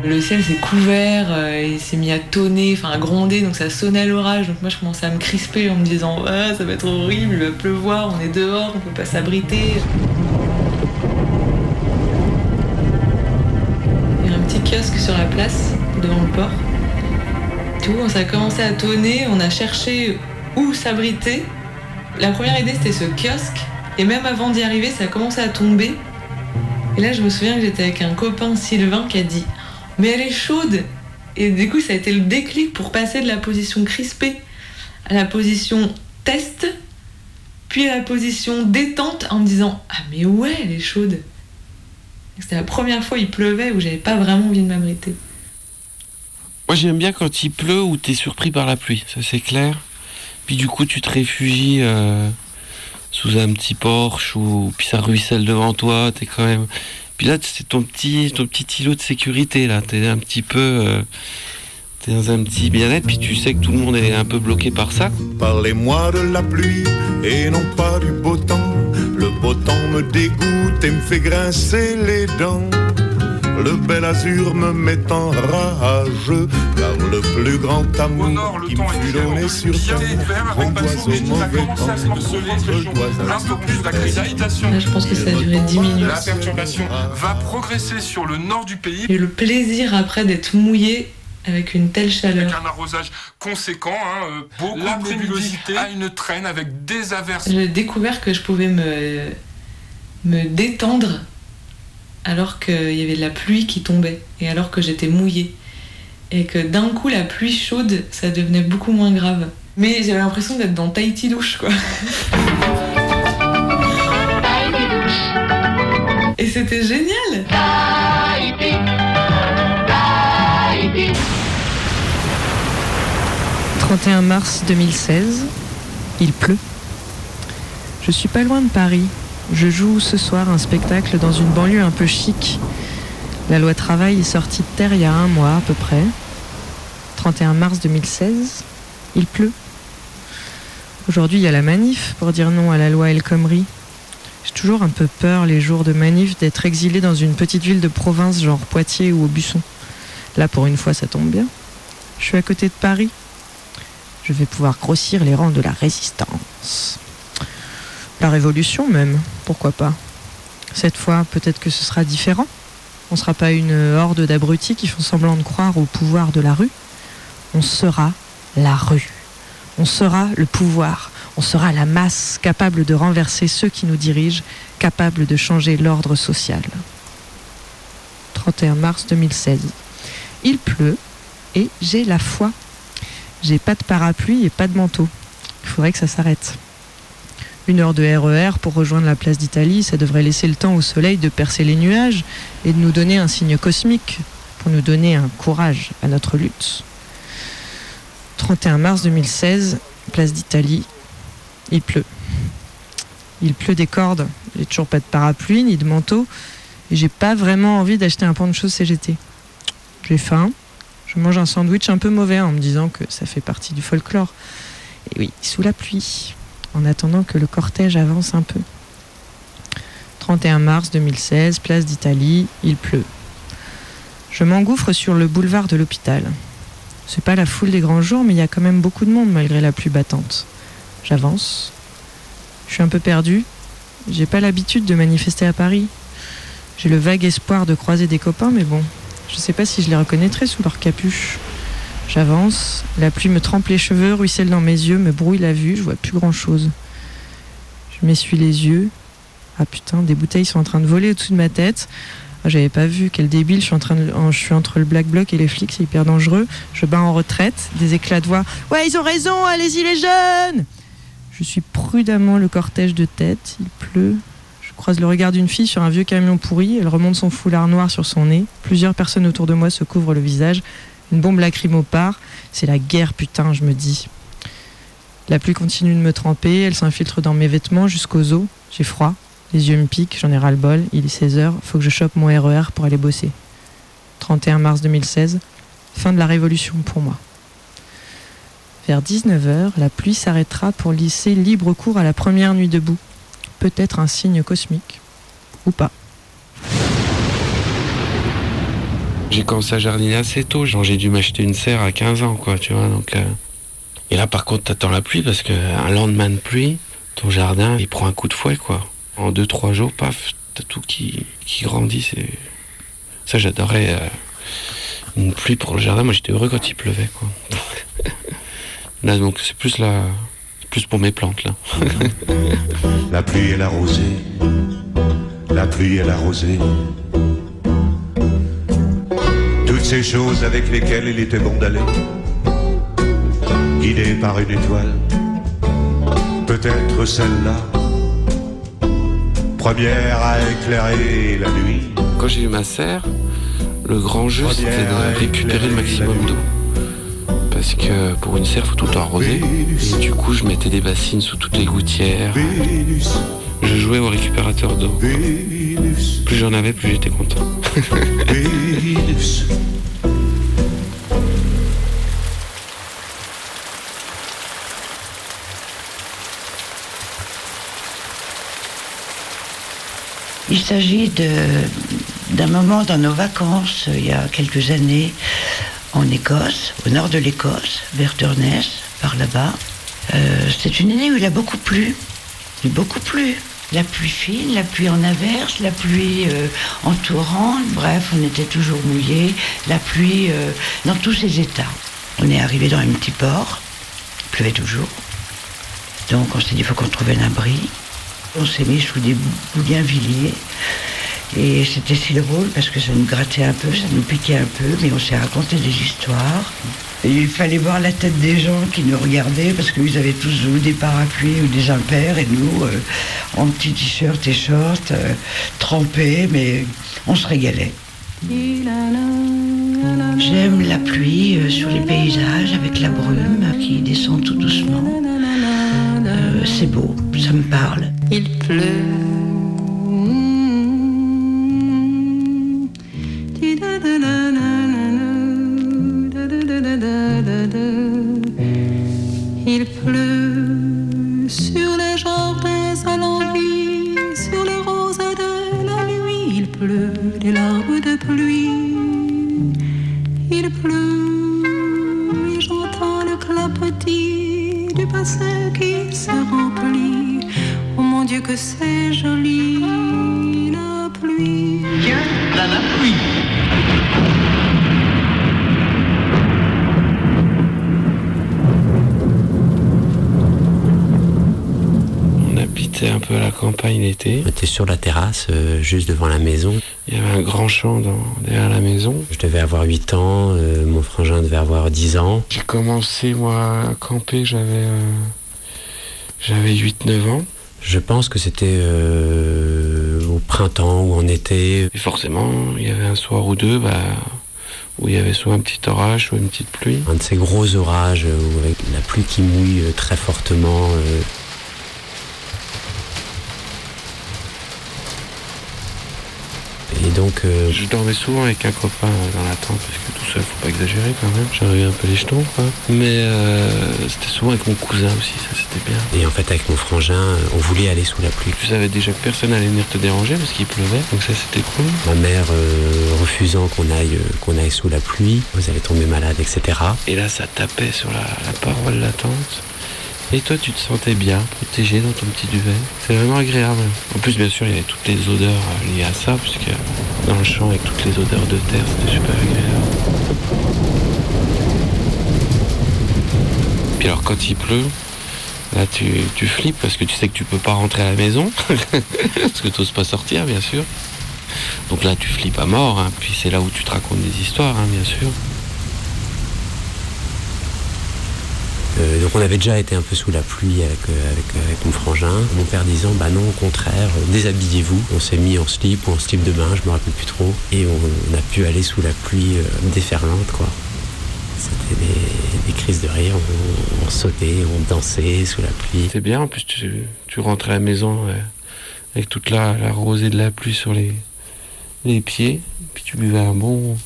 Le ciel s'est couvert, euh, il s'est mis à tonner, enfin à gronder, donc ça sonnait l'orage. Donc moi, je commençais à me crisper en me disant Ah, ça va être horrible, il va pleuvoir, on est dehors, on peut pas s'abriter. Il y a un petit kiosque sur la place, devant le port. Tout, ça a commencé à tonner, on a cherché où s'abriter. La première idée c'était ce kiosque, et même avant d'y arriver, ça a commencé à tomber. Et là, je me souviens que j'étais avec un copain Sylvain qui a dit Mais elle est chaude Et du coup, ça a été le déclic pour passer de la position crispée à la position test, puis à la position détente en me disant Ah, mais ouais, elle est chaude C'était la première fois il pleuvait où j'avais pas vraiment envie de m'abriter. Moi, j'aime bien quand il pleut ou t'es surpris par la pluie, ça c'est clair. Puis du coup, tu te réfugies euh, sous un petit porche ou puis ça ruisselle devant toi, t'es quand même. Puis là, c'est ton petit, ton petit îlot de sécurité là. T'es un petit peu, euh, t'es dans un petit bien-être. Puis tu sais que tout le monde est un peu bloqué par ça. Parlez-moi de la pluie et non pas du beau temps. Le beau temps me dégoûte et me fait grincer les dents. Le bel azur me met en rage, car le plus grand amour qui me fut donné sur terre, doit au mauvais temps. Là, je pense que ça a duré 10 minutes. La perturbation va progresser sur le nord du pays. Eu le plaisir après d'être mouillé avec une telle Avec chaleur. un arrosage conséquent, hein, euh, beaucoup de nébulosité, à une traîne avec des averses. J'ai découvert que je pouvais me, me détendre alors qu'il y avait de la pluie qui tombait et alors que j'étais mouillée. Et que d'un coup, la pluie chaude, ça devenait beaucoup moins grave. Mais j'avais l'impression d'être dans Tahiti douche, quoi. Et c'était génial! 31 mars 2016, il pleut. Je suis pas loin de Paris. Je joue ce soir un spectacle dans une banlieue un peu chic. La loi travail est sortie de terre il y a un mois à peu près. 31 mars 2016, il pleut. Aujourd'hui, il y a la manif pour dire non à la loi El Khomri. J'ai toujours un peu peur les jours de manif d'être exilé dans une petite ville de province genre Poitiers ou Aubusson. Là, pour une fois, ça tombe bien. Je suis à côté de Paris. Je vais pouvoir grossir les rangs de la résistance. La révolution même, pourquoi pas. Cette fois, peut-être que ce sera différent. On sera pas une horde d'abrutis qui font semblant de croire au pouvoir de la rue. On sera la rue. On sera le pouvoir. On sera la masse capable de renverser ceux qui nous dirigent, capable de changer l'ordre social. 31 mars 2016. Il pleut et j'ai la foi. J'ai pas de parapluie et pas de manteau. Il faudrait que ça s'arrête. Une heure de RER pour rejoindre la place d'Italie, ça devrait laisser le temps au soleil de percer les nuages et de nous donner un signe cosmique pour nous donner un courage à notre lutte. 31 mars 2016, place d'Italie, il pleut. Il pleut des cordes, j'ai toujours pas de parapluie ni de manteau et j'ai pas vraiment envie d'acheter un poncho CGT. J'ai faim, je mange un sandwich un peu mauvais en me disant que ça fait partie du folklore. Et oui, sous la pluie en attendant que le cortège avance un peu. 31 mars 2016, place d'Italie, il pleut. Je m'engouffre sur le boulevard de l'hôpital. C'est pas la foule des grands jours, mais il y a quand même beaucoup de monde malgré la pluie battante. J'avance. Je suis un peu perdu. J'ai pas l'habitude de manifester à Paris. J'ai le vague espoir de croiser des copains, mais bon, je sais pas si je les reconnaîtrais sous leur capuche. J'avance, la pluie me trempe les cheveux, ruisselle dans mes yeux, me brouille la vue, je vois plus grand chose. Je m'essuie les yeux. Ah putain, des bouteilles sont en train de voler au-dessus de ma tête. Ah, J'avais pas vu, quel débile, je suis, entre le black bloc et les flics, c'est hyper dangereux. Je bats en retraite, des éclats de voix. Ouais, ils ont raison, allez-y les jeunes Je suis prudemment le cortège de tête, il pleut. Je croise le regard d'une fille sur un vieux camion pourri, elle remonte son foulard noir sur son nez. Plusieurs personnes autour de moi se couvrent le visage. Une bombe lacrymo part. C'est la guerre, putain, je me dis. La pluie continue de me tremper, elle s'infiltre dans mes vêtements jusqu'aux os. J'ai froid, les yeux me piquent, j'en ai ras le bol. Il est 16h, faut que je chope mon RER pour aller bosser. 31 mars 2016, fin de la révolution pour moi. Vers 19h, la pluie s'arrêtera pour laisser libre cours à la première nuit debout. Peut-être un signe cosmique. Ou pas. J'ai commencé à jardiner assez tôt, genre j'ai dû m'acheter une serre à 15 ans, quoi, tu vois. Donc, euh, Et là, par contre, t'attends la pluie parce qu'un lendemain de pluie, ton jardin, il prend un coup de fouet, quoi. En 2-3 jours, paf, t'as tout qui, qui grandit. Ça, j'adorais euh, une pluie pour le jardin. Moi, j'étais heureux quand il pleuvait, quoi. donc, c'est plus la... plus pour mes plantes, là. La pluie et la rosée, la pluie et la rosée. Toutes ces choses avec lesquelles il était bon d'aller, guidé par une étoile, peut-être celle-là, première à éclairer la nuit. Quand j'ai eu ma serre, le grand jeu c'était de récupérer le maximum d'eau. Parce que pour une serre, faut tout arroser. Et du coup, je mettais des bassines sous toutes les gouttières. Je jouais au récupérateur d'eau. Plus j'en avais, plus j'étais content. Il s'agit d'un moment dans nos vacances, euh, il y a quelques années, en Écosse, au nord de l'Écosse, vers Turness, par là-bas. Euh, C'est une année où il a beaucoup plu. Il a beaucoup plu. La pluie fine, la pluie en averse, la pluie euh, en torrent, bref, on était toujours mouillés. La pluie euh, dans tous ses états. On est arrivé dans un petit port, il pleuvait toujours. Donc on s'est dit, il faut qu'on trouve un abri. On s'est mis sous des bougainvilliers. Et c'était si drôle parce que ça nous grattait un peu, ça nous piquait un peu, mais on s'est raconté des histoires. Il fallait voir la tête des gens qui nous regardaient parce qu'ils avaient tous ou des parapluies ou des impairs et nous, euh, en petits t-shirts et shorts, euh, trempés, mais on se régalait. J'aime la pluie euh, sur les paysages avec la brume qui descend tout doucement c'est beau, ça me parle. Il pleut. Il pleut sur les jardins à l'envie, sur les roses de la nuit. Il pleut des larmes de pluie. Il pleut et j'entends le clapotis du passé qui que c'est joli, la pluie. Tiens, là, la pluie. On habitait un peu à la campagne l'été. On était sur la terrasse, euh, juste devant la maison. Il y avait un grand champ dans- derrière la maison. Je devais avoir 8 ans, euh, mon frangin devait avoir 10 ans. J'ai commencé moi à camper, j'avais euh, j'avais 8-9 ans. Je pense que c'était euh, au printemps ou en été. Et forcément, il y avait un soir ou deux bah, où il y avait soit un petit orage, soit une petite pluie. Un de ces gros orages euh, où avec la pluie qui mouille euh, très fortement. euh, Et donc, euh, Je dormais souvent avec un copain dans la tente parce que tout seul, faut pas exagérer quand même. J'avais un peu les jetons, quoi. Mais euh, c'était souvent avec mon cousin aussi, ça c'était bien. et en fait, avec mon frangin, euh, on voulait aller sous la pluie. Tu savais déjà que personne allait venir te déranger parce qu'il pleuvait, donc ça c'était cool. Ma mère euh, refusant qu'on aille, euh, qu'on aille sous la pluie, vous allez tomber malade, etc. Et là, ça tapait sur la, la paroi de la tente. Et toi, tu te sentais bien, protégé dans ton petit duvet? C'est vraiment agréable. En plus, bien sûr, il y avait toutes les odeurs euh, liées à ça, puisque dans le champ, avec toutes les odeurs de terre, c'était super agréable. Puis alors, quand il pleut, là, tu, tu flippes parce que tu sais que tu peux pas rentrer à la maison, parce que tu n'oses pas sortir, bien sûr. Donc là, tu flippes à mort, hein. puis c'est là où tu te racontes des histoires, hein, bien sûr. Euh, donc on avait déjà été un peu sous la pluie avec, euh, euh, mon frangin. Mon père disant bah non au contraire, déshabillez-vous. On s'est mis en slip ou en slip de bain, je me rappelle plus trop. Et on, a pu aller sous la pluie déferlante quoi. C'était des, crises de rire, on, sautait, on dansait sous la pluie. C'est bien, en plus tu, tu rentres à la maison avec toute la, la rosée de la pluie sur les, les pieds, puis tu buvais un bon,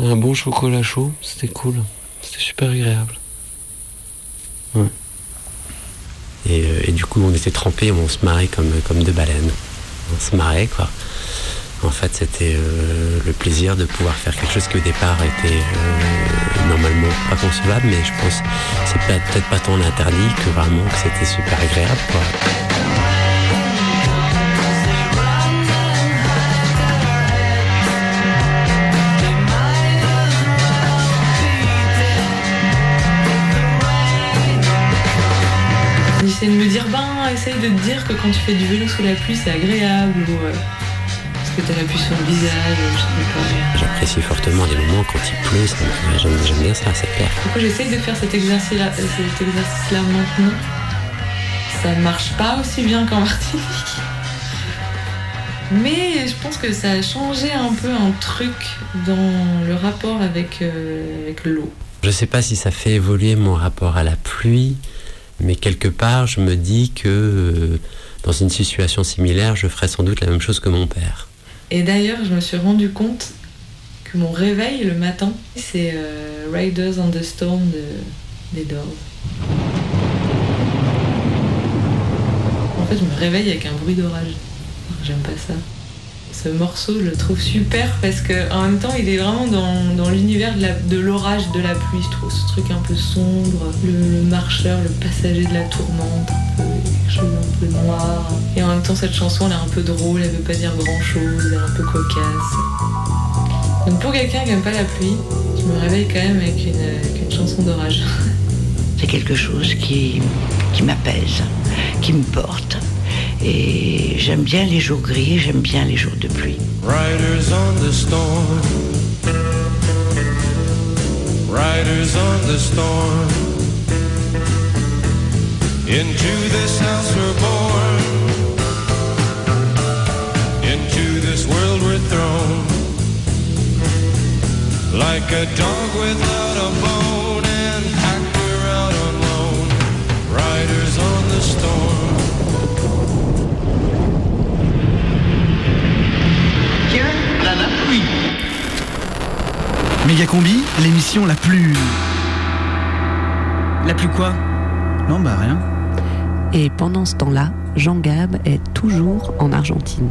un bon chocolat chaud, c'était cool, c'était super agréable. Euh, et du coup on était trempés, on se marrait comme, comme deux baleines. On se marrait quoi. En fait c'était euh, le plaisir de pouvoir faire quelque chose qui au départ était euh, normalement pas concevable, mais je pense que c'est peut- peut-être pas tant l'interdit que vraiment que c'était super agréable quoi. J'essaie de me dire, ben, essaye de te dire que quand tu fais du vélo sous la pluie, c'est agréable, ou euh, parce que t'as la pluie sur le visage, je sais pas. J'apprécie fortement les moments quand il pleut, j'aime bien ça, c'est clair. Du coup, j'essaye de faire cet exercice-là cet exercice-là maintenant. Ça marche pas aussi bien qu'en Martinique. Mais je pense que ça a changé un peu un truc dans le rapport avec, euh, avec l'eau. Je sais pas si ça fait évoluer mon rapport à la pluie, mais quelque part je me dis que euh, dans une situation similaire, je ferais sans doute la même chose que mon père. Et d'ailleurs, je me suis rendu compte que mon réveil le matin, c'est euh, Riders on the Storm de, des Doors. En fait, je me réveille avec un bruit d'orage. J'aime pas ça. Ce morceau, je le trouve super parce que en même temps, il est vraiment dans, l'univers de l'orage, de, la pluie. Je trouve ce truc un peu sombre, le, marcheur, le passager de la tourmente, un peu, quelque chose un peu noir. Et en même temps, cette chanson, elle est un peu drôle, elle veut pas dire grand chose, elle est un peu cocasse. Donc pour quelqu'un qui aime pas la pluie, je me réveille quand même avec une, avec une chanson d'orage. C'est quelque chose qui, qui m'apaise, qui me porte. Et j'aime bien les jours gris, j'aime bien les jours de pluie. Riders on the storm. Riders on the storm. Into this house we're born. Into this world we're thrown. Like a dog without a bone Méga Combi, l'émission la plus. La plus quoi? Non, bah rien. Et pendant ce temps-là, Jean Gab est toujours en Argentine.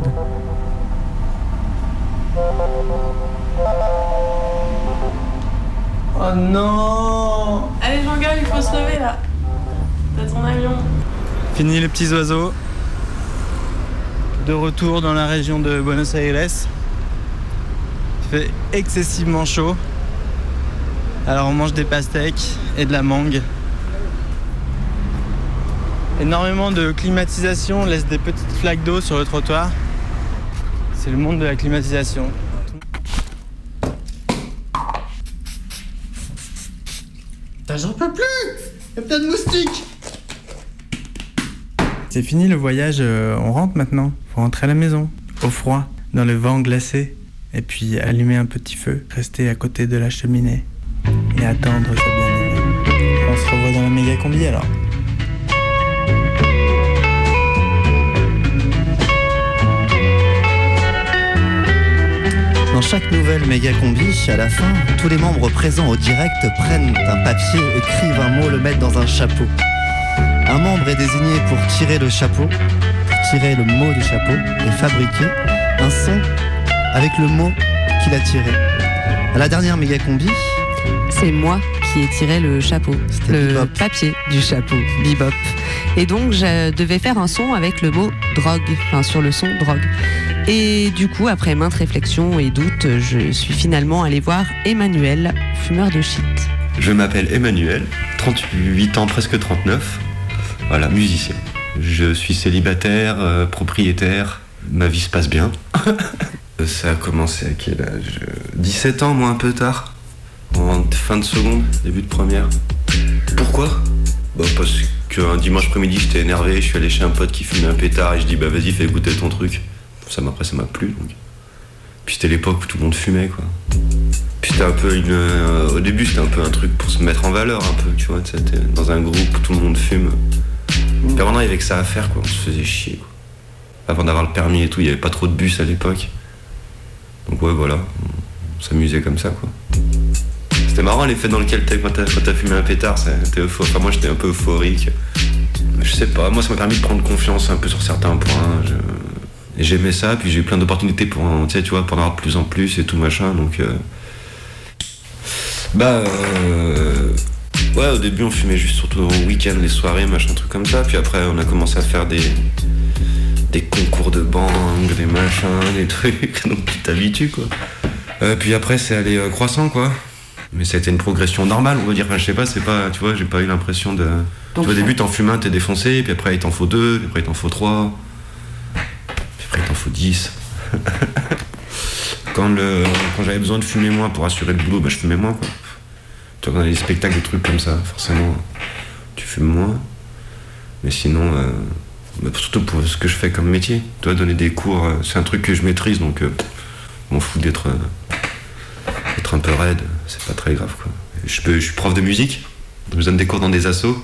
Oh non Allez Jean-Gab, il faut se lever là son avion. Fini les petits oiseaux. De retour dans la région de Buenos Aires. Il fait excessivement chaud. Alors on mange des pastèques et de la mangue. Énormément de climatisation, on laisse des petites flaques d'eau sur le trottoir. C'est le monde de la climatisation. J'en peux plus Y'a plein de moustiques C'est fini le voyage, euh, on rentre maintenant. Faut rentrer à la maison, au froid, dans le vent glacé. Et puis allumer un petit feu, rester à côté de la cheminée et attendre sa bien-aimée. On se revoit dans la méga combi alors. Dans chaque nouvelle méga combi, à la fin, tous les membres présents au direct prennent un papier, écrivent un mot, le mettent dans un chapeau. Un membre est désigné pour tirer le chapeau, pour tirer le mot du chapeau et fabriquer un son avec le mot qu'il a tiré. À la dernière méga combi, C'est moi qui ai tiré le chapeau, le Bebop. papier du chapeau, bebop. Et donc, je devais faire un son avec le mot drogue, enfin sur le son drogue. Et du coup, après maintes réflexions et doutes, je suis finalement allée voir Emmanuel, fumeur de shit. Je m'appelle Emmanuel, 38 ans, presque 39. Voilà, musicien. Je suis célibataire, euh, propriétaire. Ma vie se passe bien. Ça a commencé à quel âge 17 ans, moi un peu tard. En fin de seconde, début de première. Pourquoi? Bah parce qu'un dimanche après-midi j'étais énervé, je suis allé chez un pote qui fumait un pétard et je dis bah vas-y fais goûter ton truc. Ça m'a après ça m'a plu. Puis c'était l'époque où tout le monde fumait quoi. Puis c'était un peu une. euh, au début, c'était un peu un truc pour se mettre en valeur, un peu, tu vois. C'était dans un groupe où tout le monde fume. Puis y avait que ça à faire, quoi. On se faisait chier. Avant d'avoir le permis et tout, il n'y avait pas trop de bus à l'époque. Donc, ouais, voilà. On s'amusait comme ça, quoi. C'était marrant l'effet dans lequel t'es quand t'as fumé un pétard. ça- t'es eupho- Enfin, moi, j'étais un peu euphorique. Je sais pas, moi, ça m'a permis de prendre confiance un peu sur certains points. J'aimais ça, puis j'ai eu plein d'opportunités pour, en- tu vois, avoir de plus en plus et tout machin. Donc. euh, bah, euh, ouais, au début on fumait juste surtout au week-end, les soirées, machin, truc comme ça. Puis après on a commencé à faire des, des concours de bang, des machins, des trucs. Donc tu t'habitues quoi. Euh, puis après c'est allé euh, croissant quoi. Mais ça a été une progression normale, on va dire. Enfin, je sais pas, c'est pas, tu vois, j'ai pas eu l'impression de. Tu vois, au début t'en fumes un, t'es défoncé, puis après il t'en faut deux, puis après il t'en faut trois, puis après il t'en faut dix. quand le, quand j'avais besoin de fumer moins pour assurer le boulot, bah, je fumais moins quoi. Tu vois, quand on a des spectacles, des trucs comme ça, forcément, tu fumes moins. Mais sinon, euh, surtout pour ce que je fais comme métier, tu vois, donner des cours, euh, c'est un truc que je maîtrise, donc euh, m'en fous d'être euh, d'être un peu raide, c'est pas très grave quoi. Je, peux, je suis prof de musique, je donne des cours dans des assos,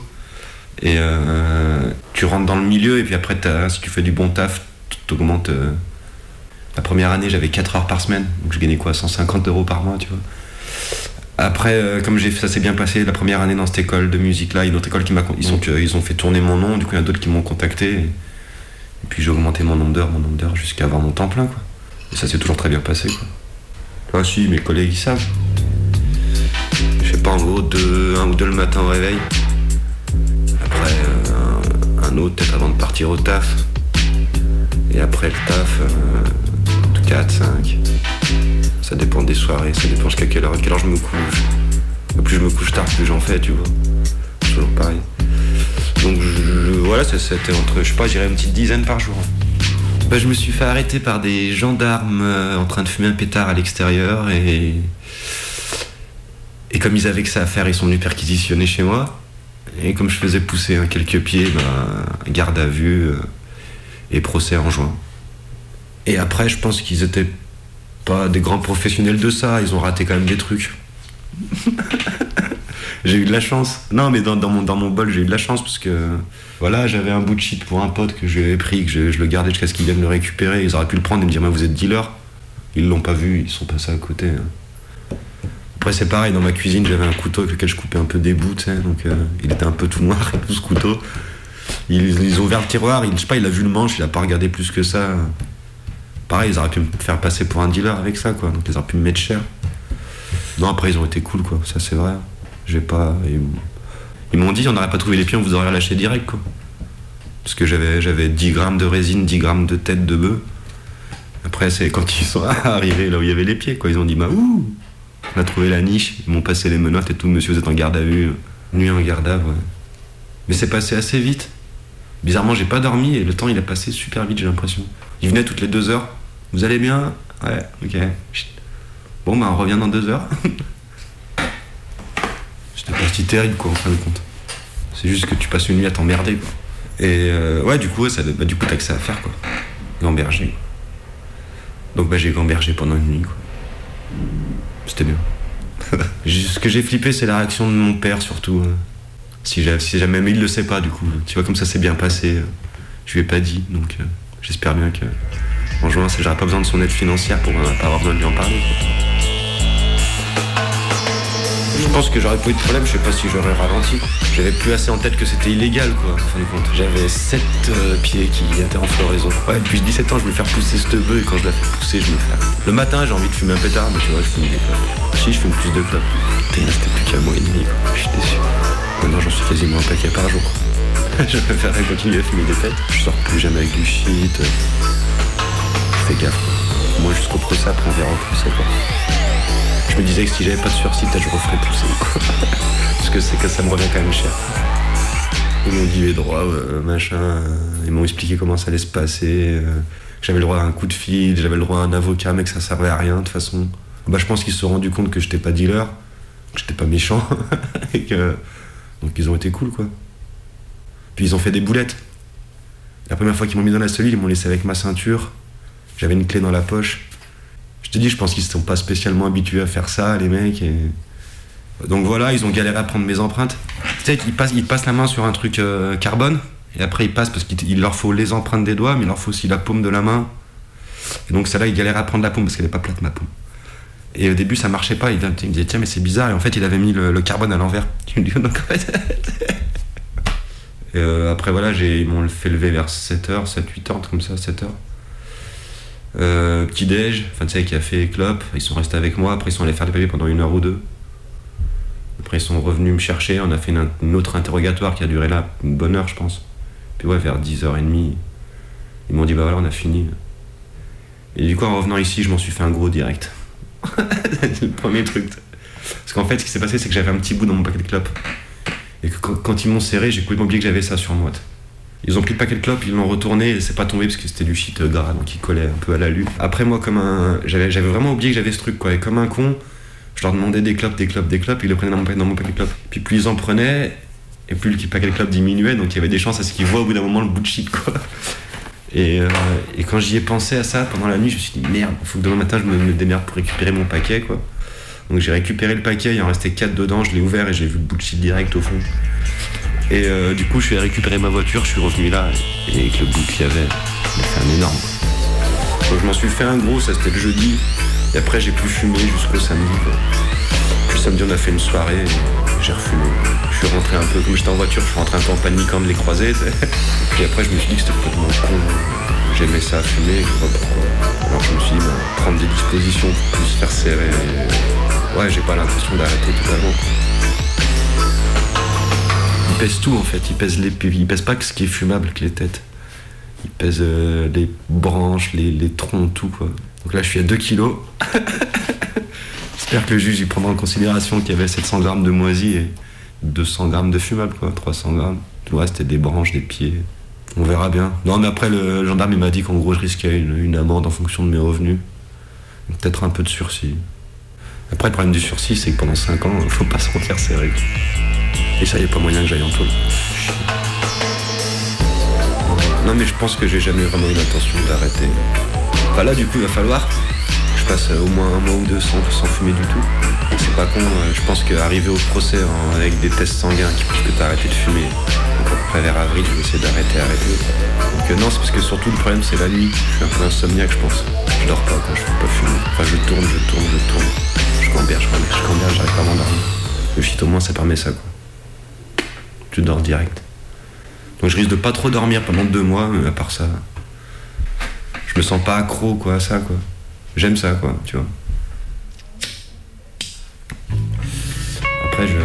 et euh, tu rentres dans le milieu, et puis après, si tu fais du bon taf, t'augmentes. la première année, j'avais 4 heures par semaine, donc je gagnais quoi 150 euros par mois, tu vois. Après, euh, comme ça s'est bien passé la première année dans cette école de musique là, une autre école qui m'a, ils, sont, ils ont fait tourner mon nom, du coup il y en a d'autres qui m'ont contacté. Et, puis j'ai augmenté mon nombre d'heures, mon nombre d'heures jusqu'à avoir mon temps plein quoi. Et ça s'est toujours très bien passé quoi. Ah si, mes collègues ils savent. Je sais pas, en gros, deux, un ou deux le matin au réveil. Après, euh, un, un autre peut-être avant de partir au taf. Et après le taf, euh, 4, 5. Ça dépend des soirées, ça dépend jusqu'à quelle heure, à quelle heure je me couche. Plus je me couche tard, plus j'en fais, tu vois. Toujours pareil. Donc je- voilà, c'était entre, je sais pas, j'irais une petite dizaine par jour. Bah, je me suis fait arrêter par des gendarmes euh, en train de fumer un pétard à l'extérieur et. Et comme ils avaient que ça à faire, ils sont venus perquisitionner chez moi. Et comme je faisais pousser hein, quelques pieds, bah, garde à vue euh, et procès en juin. Et après, je pense qu'ils étaient pas des grands professionnels de ça, ils ont raté quand même des trucs. j'ai eu de la chance. Non, mais dans, dans mon, dans mon bol, j'ai eu de la chance parce que voilà, j'avais un bout de shit pour un pote que j'avais pris, que je, je le gardais jusqu'à ce qu'ils viennent le récupérer. Ils auraient pu le prendre et me dire, mais vous êtes dealer. Ils l'ont pas vu, ils sont passés à côté. hein. Après, c'est pareil, dans ma cuisine, j'avais un couteau avec lequel je coupais un peu des bouts, tu sais, donc euh, il était un peu tout noir, tout ce couteau. Ils, ils ont ouvert le tiroir, il, je sais pas, il a vu le manche, il a pas regardé plus que ça. Pareil, ils auraient pu me faire passer pour un dealer avec ça, quoi. Donc ils auraient pu me mettre cher. Non, après, ils ont été cool, quoi. Ça, c'est vrai. J'ai pas. Ils, m'ont dit, on n'aurait pas trouvé les pieds, on vous aurait lâché direct, quoi. Parce que j'avais, j'avais 10 grammes de résine, 10 grammes de tête de bœuf. Après, c'est quand ils sont arrivés là où il y avait les pieds, quoi. Ils ont dit, bah, ouh, on a trouvé la niche, ils m'ont passé les menottes et tout, monsieur, vous êtes en garde à vue. Nuit en garde à vue. Mais c'est passé assez vite. Bizarrement, j'ai pas dormi et le temps, il a passé super vite, j'ai l'impression. Ils venaient toutes les deux heures. Vous allez bien? Ouais, ok. Bon, bah, on revient dans deux heures. C'était pas si terrible, quoi, en fin de compte. C'est juste que tu passes une nuit à t'emmerder, quoi. Et euh, ouais, du coup, ça, bah, du coup, t'as que ça à faire, quoi. Gamberger. Donc, bah, j'ai gambergé pendant une nuit, quoi. C'était bien. Ce que j'ai flippé, c'est la réaction de mon père, surtout. Si, si jamais, mais il le sait pas, du coup. Tu vois, comme ça s'est bien passé. euh, Je lui ai pas dit, donc euh, j'espère bien que. En juin, j'aurai pas besoin de son aide financière pour euh, pas avoir besoin de lui en parler. Je pense que j'aurais pas eu de problème, je sais pas si j'aurais ralenti. J'avais plus assez en tête que c'était illégal, quoi, en fin de compte. J'avais 7 pieds qui étaient en floraison. Ouais, depuis 17 ans, je voulais faire pousser cette bœuf et quand je la fais pousser, je me fais. Le matin, j'ai envie de fumer un pétard, mais tu vois, je fume des clopes. Si, je fume plus de clopes. Putain, restait plus qu'un mois et demi, quoi. Je suis déçu. Maintenant, j'en suis quasiment un paquet par jour. je préférerais continuer à fumer des têtes. Je sors plus jamais avec du shit. Fais gaffe. quoi. Moi, jusqu'au procès, après, on verra au procès, quoi. Je me disais que si j'avais pas de sursis, peut-être je referais pousser. Parce que c'est que ça me revient quand même cher. Ils m'ont dit les droits, euh, machin. Ils m'ont expliqué comment ça allait se passer. euh, j'avais le droit à un coup de fil, j'avais le droit à un avocat, mais que ça servait à rien de toute façon. Bah, je pense qu'ils se sont rendus compte que j'étais pas dealer, que j'étais pas méchant. et que... Donc ils ont été cool, quoi. Puis ils ont fait des boulettes. La première fois qu'ils m'ont mis dans la cellule, ils m'ont laissé avec ma ceinture. J'avais une clé dans la poche. Je te dis, je pense qu'ils ne sont pas spécialement habitués à faire ça, les mecs. Donc voilà, ils ont galéré à prendre mes empreintes. Tu sais, ils passent, ils passent la main sur un truc euh, carbone, et après ils passent parce qu'il il leur faut les empreintes des doigts, mais il leur faut aussi la paume de la main. Et donc celle-là, ils galéraient à prendre la paume parce qu'elle n'est pas plate, ma paume. Et au début, ça marchait pas. Il, me disait, tiens, mais c'est bizarre. Et en fait, il avait mis le, carbone à l'envers. Donc en fait. Euh, après, voilà, ils m'ont fait lever vers 7h, 7, 8h, un truc comme ça, 7h. Euh, petit déj, enfin tu sais, qui a fait clope, ils sont restés avec moi, après ils sont allés faire des papiers pendant une heure ou deux. Après ils sont revenus me chercher, on a fait une autre interrogatoire qui a duré là une bonne heure je pense. Puis ouais, vers 10h30, ils m'ont dit bah voilà on a fini. Et du coup en revenant ici je m'en suis fait un gros direct. C'est le premier truc. Parce qu'en fait ce qui s'est passé c'est que j'avais un petit bout dans mon paquet de clopes. Et que quand ils m'ont serré j'ai complètement oublié que j'avais ça sur moi. Ils ont pris le paquet de clopes, ils l'ont retourné et c'est pas tombé parce que c'était du shit euh, gras donc il collait un peu à la lue. Après moi comme un. J'avais, vraiment oublié que j'avais ce truc quoi. Et comme un con, je leur demandais des clopes, des clopes, des clopes, ils le prenaient dans mon, paquet- dans mon paquet de clopes. Puis plus ils en prenaient, et plus le paquet de clopes diminuait, donc il y avait des chances à ce qu'ils voient au bout d'un moment le bout de shit quoi. Et, euh, et quand j'y ai pensé à ça pendant la nuit, je me suis dit merde, faut que demain matin je me, me démerde pour récupérer mon paquet quoi. Donc j'ai récupéré le paquet, il en restait 4 dedans, je l'ai ouvert et j'ai vu le bout de shit direct au fond. Et euh, du coup, je suis allé récupérer ma voiture, je suis revenu là, et avec le bout qu'il y avait, fait un énorme. Donc je m'en suis fait un gros, ça c'était le jeudi, et après j'ai plus fumé jusqu'au samedi. Quoi. Puis samedi, on a fait une soirée, j'ai refumé. Je suis rentré un peu, comme j'étais en voiture, je suis rentré un peu en paniquant de les croiser. tu sais. Et puis après, je me suis dit que c'était complètement con. J'aimais ça, fumer, je pas pourquoi. Alors je me suis dit, bah, prendre des dispositions pour plus faire serrer. Ouais, j'ai pas l'intention d'arrêter totalement. quoi. Il pèse tout en fait, il pèse les il pèse pas que ce qui est fumable que les têtes. Il pèse euh, les branches, les, troncs, tout quoi. Donc là je suis à 2 kilos. J'espère que le juge il prendra en considération qu'il y avait 700 grammes de moisi et 200 grammes de fumable quoi, 300 grammes. Tout le reste c'était des branches, des pieds. On verra bien. Non mais après le gendarme il m'a dit qu'en gros je risquais une, amende en fonction de mes revenus. Peut-être un peu de sursis. Après le problème du sursis c'est que pendant 5 ans faut pas se faire serrer. Et ça, y a pas moyen que j'aille en taule. Non, mais je pense que j'ai jamais vraiment eu l'intention d'arrêter. Bah là, du coup, il va falloir je passe euh, au moins un mois ou deux sans, sans fumer du tout. C'est pas con, euh, je pense qu'arriver au procès avec des tests sanguins qui prouvent que t'as arrêté de fumer, donc à peu près vers avril, je vais essayer d'arrêter, arrêter. Donc euh, non, c'est parce que surtout le problème c'est la nuit. Je suis un peu insomniaque, je pense. Je dors pas quand je fais pas fumer. Enfin, je tourne, je tourne, je tourne. Je camberge, je camberge, je camberge, j'arrive pas à m'endormir. Le shit, au moins, ça permet ça, quoi tu dors direct. Donc je risque de pas trop dormir pendant deux mois, mais à part ça, je me sens pas accro quoi à ça quoi. J'aime ça quoi, tu vois. Après je,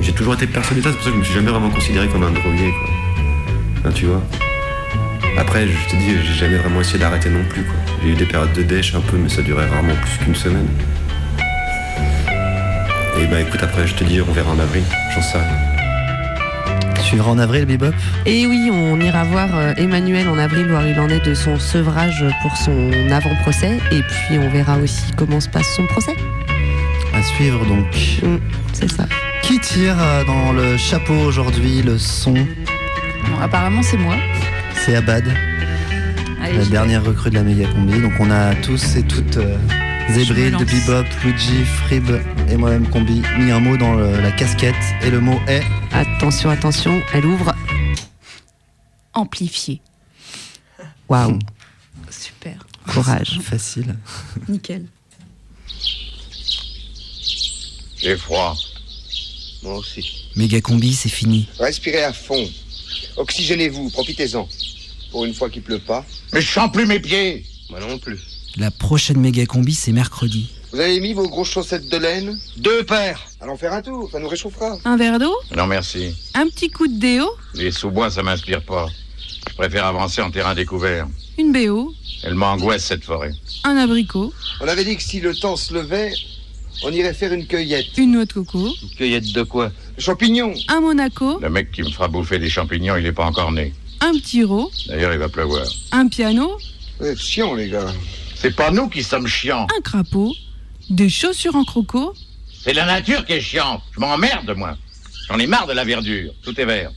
j'ai toujours été persuadé de ça, c'est pour ça que je me suis jamais vraiment considéré comme un drogué, tu vois Après, je te dis, j'ai jamais vraiment essayé d'arrêter non plus. J'ai eu des périodes de dèche un peu, mais ça durait rarement plus qu'une semaine. Et bah écoute, après, je te dis, on verra en avril, j'en sais rien. Suivra en avril, Bebop? Et oui, on ira voir euh, Emmanuel en avril voir il en est de son sevrage pour son avant-procès. Et puis on verra aussi comment se passe son procès. À suivre donc. Mm, c'est ça. Qui tire euh, dans le chapeau aujourd'hui le son? Bon, apparemment, c'est moi. C'est Abad, Allez, la dernière recrue de la méga combi. Donc on a tous et toutes euh, Zébride, me lance. Bebop, Luigi, Frib et moi-même combi mis un mot dans le- la casquette et le mot est Attention, attention, elle ouvre. Amplifié. Waouh, Super. courage. facile. Nickel. J'ai froid. Moi aussi. Méga combi, c'est fini. Respirez à fond. Oxygénez-vous, profitez-en. Pour une fois qu'il pleut pas. Mais je sens plus mes pieds. Moi non plus. La prochaine méga combi, c'est mercredi. Vous avez mis vos grosses chaussettes de laine Deux paires. Allons faire un tour, ça nous réchauffera. Un verre d'eau Non merci. Un petit coup de déo Les sous-bois, ça m'inspire pas. Je préfère avancer en terrain découvert. Une BO Elle m'angoisse cette forêt. Un abricot On avait dit que si le temps se levait, on irait faire une cueillette. Une noix de coco Cueillette de quoi Champignons. Un Monaco Le mec qui me fera bouffer des champignons, il est pas encore né. Un petit ro D'ailleurs, il va pleuvoir. Un piano Vous êtes chiants, les gars. C'est pas nous qui sommes chiants. Un crapaud Des chaussures en croco C'est la nature qui est chiante. Je m'emmerde, moi. J'en ai marre de la verdure. Tout est vert.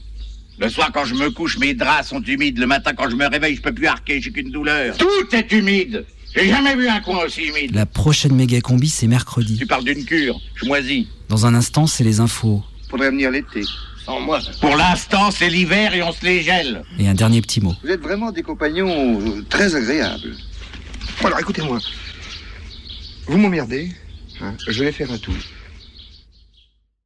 Le soir, quand je me couche, mes draps sont humides. Le matin, quand je me réveille, je peux plus arquer. J'ai qu'une douleur. Tout est humide. J'ai jamais vu un coin aussi humide. La prochaine méga combi, c'est mercredi. Tu parles d'une cure. Je moisis. Dans un instant, c'est les infos. Faudrait venir l'été. Sans moi. Pour l'instant, c'est l'hiver et on se les gèle. Et un dernier petit mot. Vous êtes vraiment des compagnons euh, très agréables. Alors écoutez-moi. Vous m'emmerdez. hein, je vais faire un tour.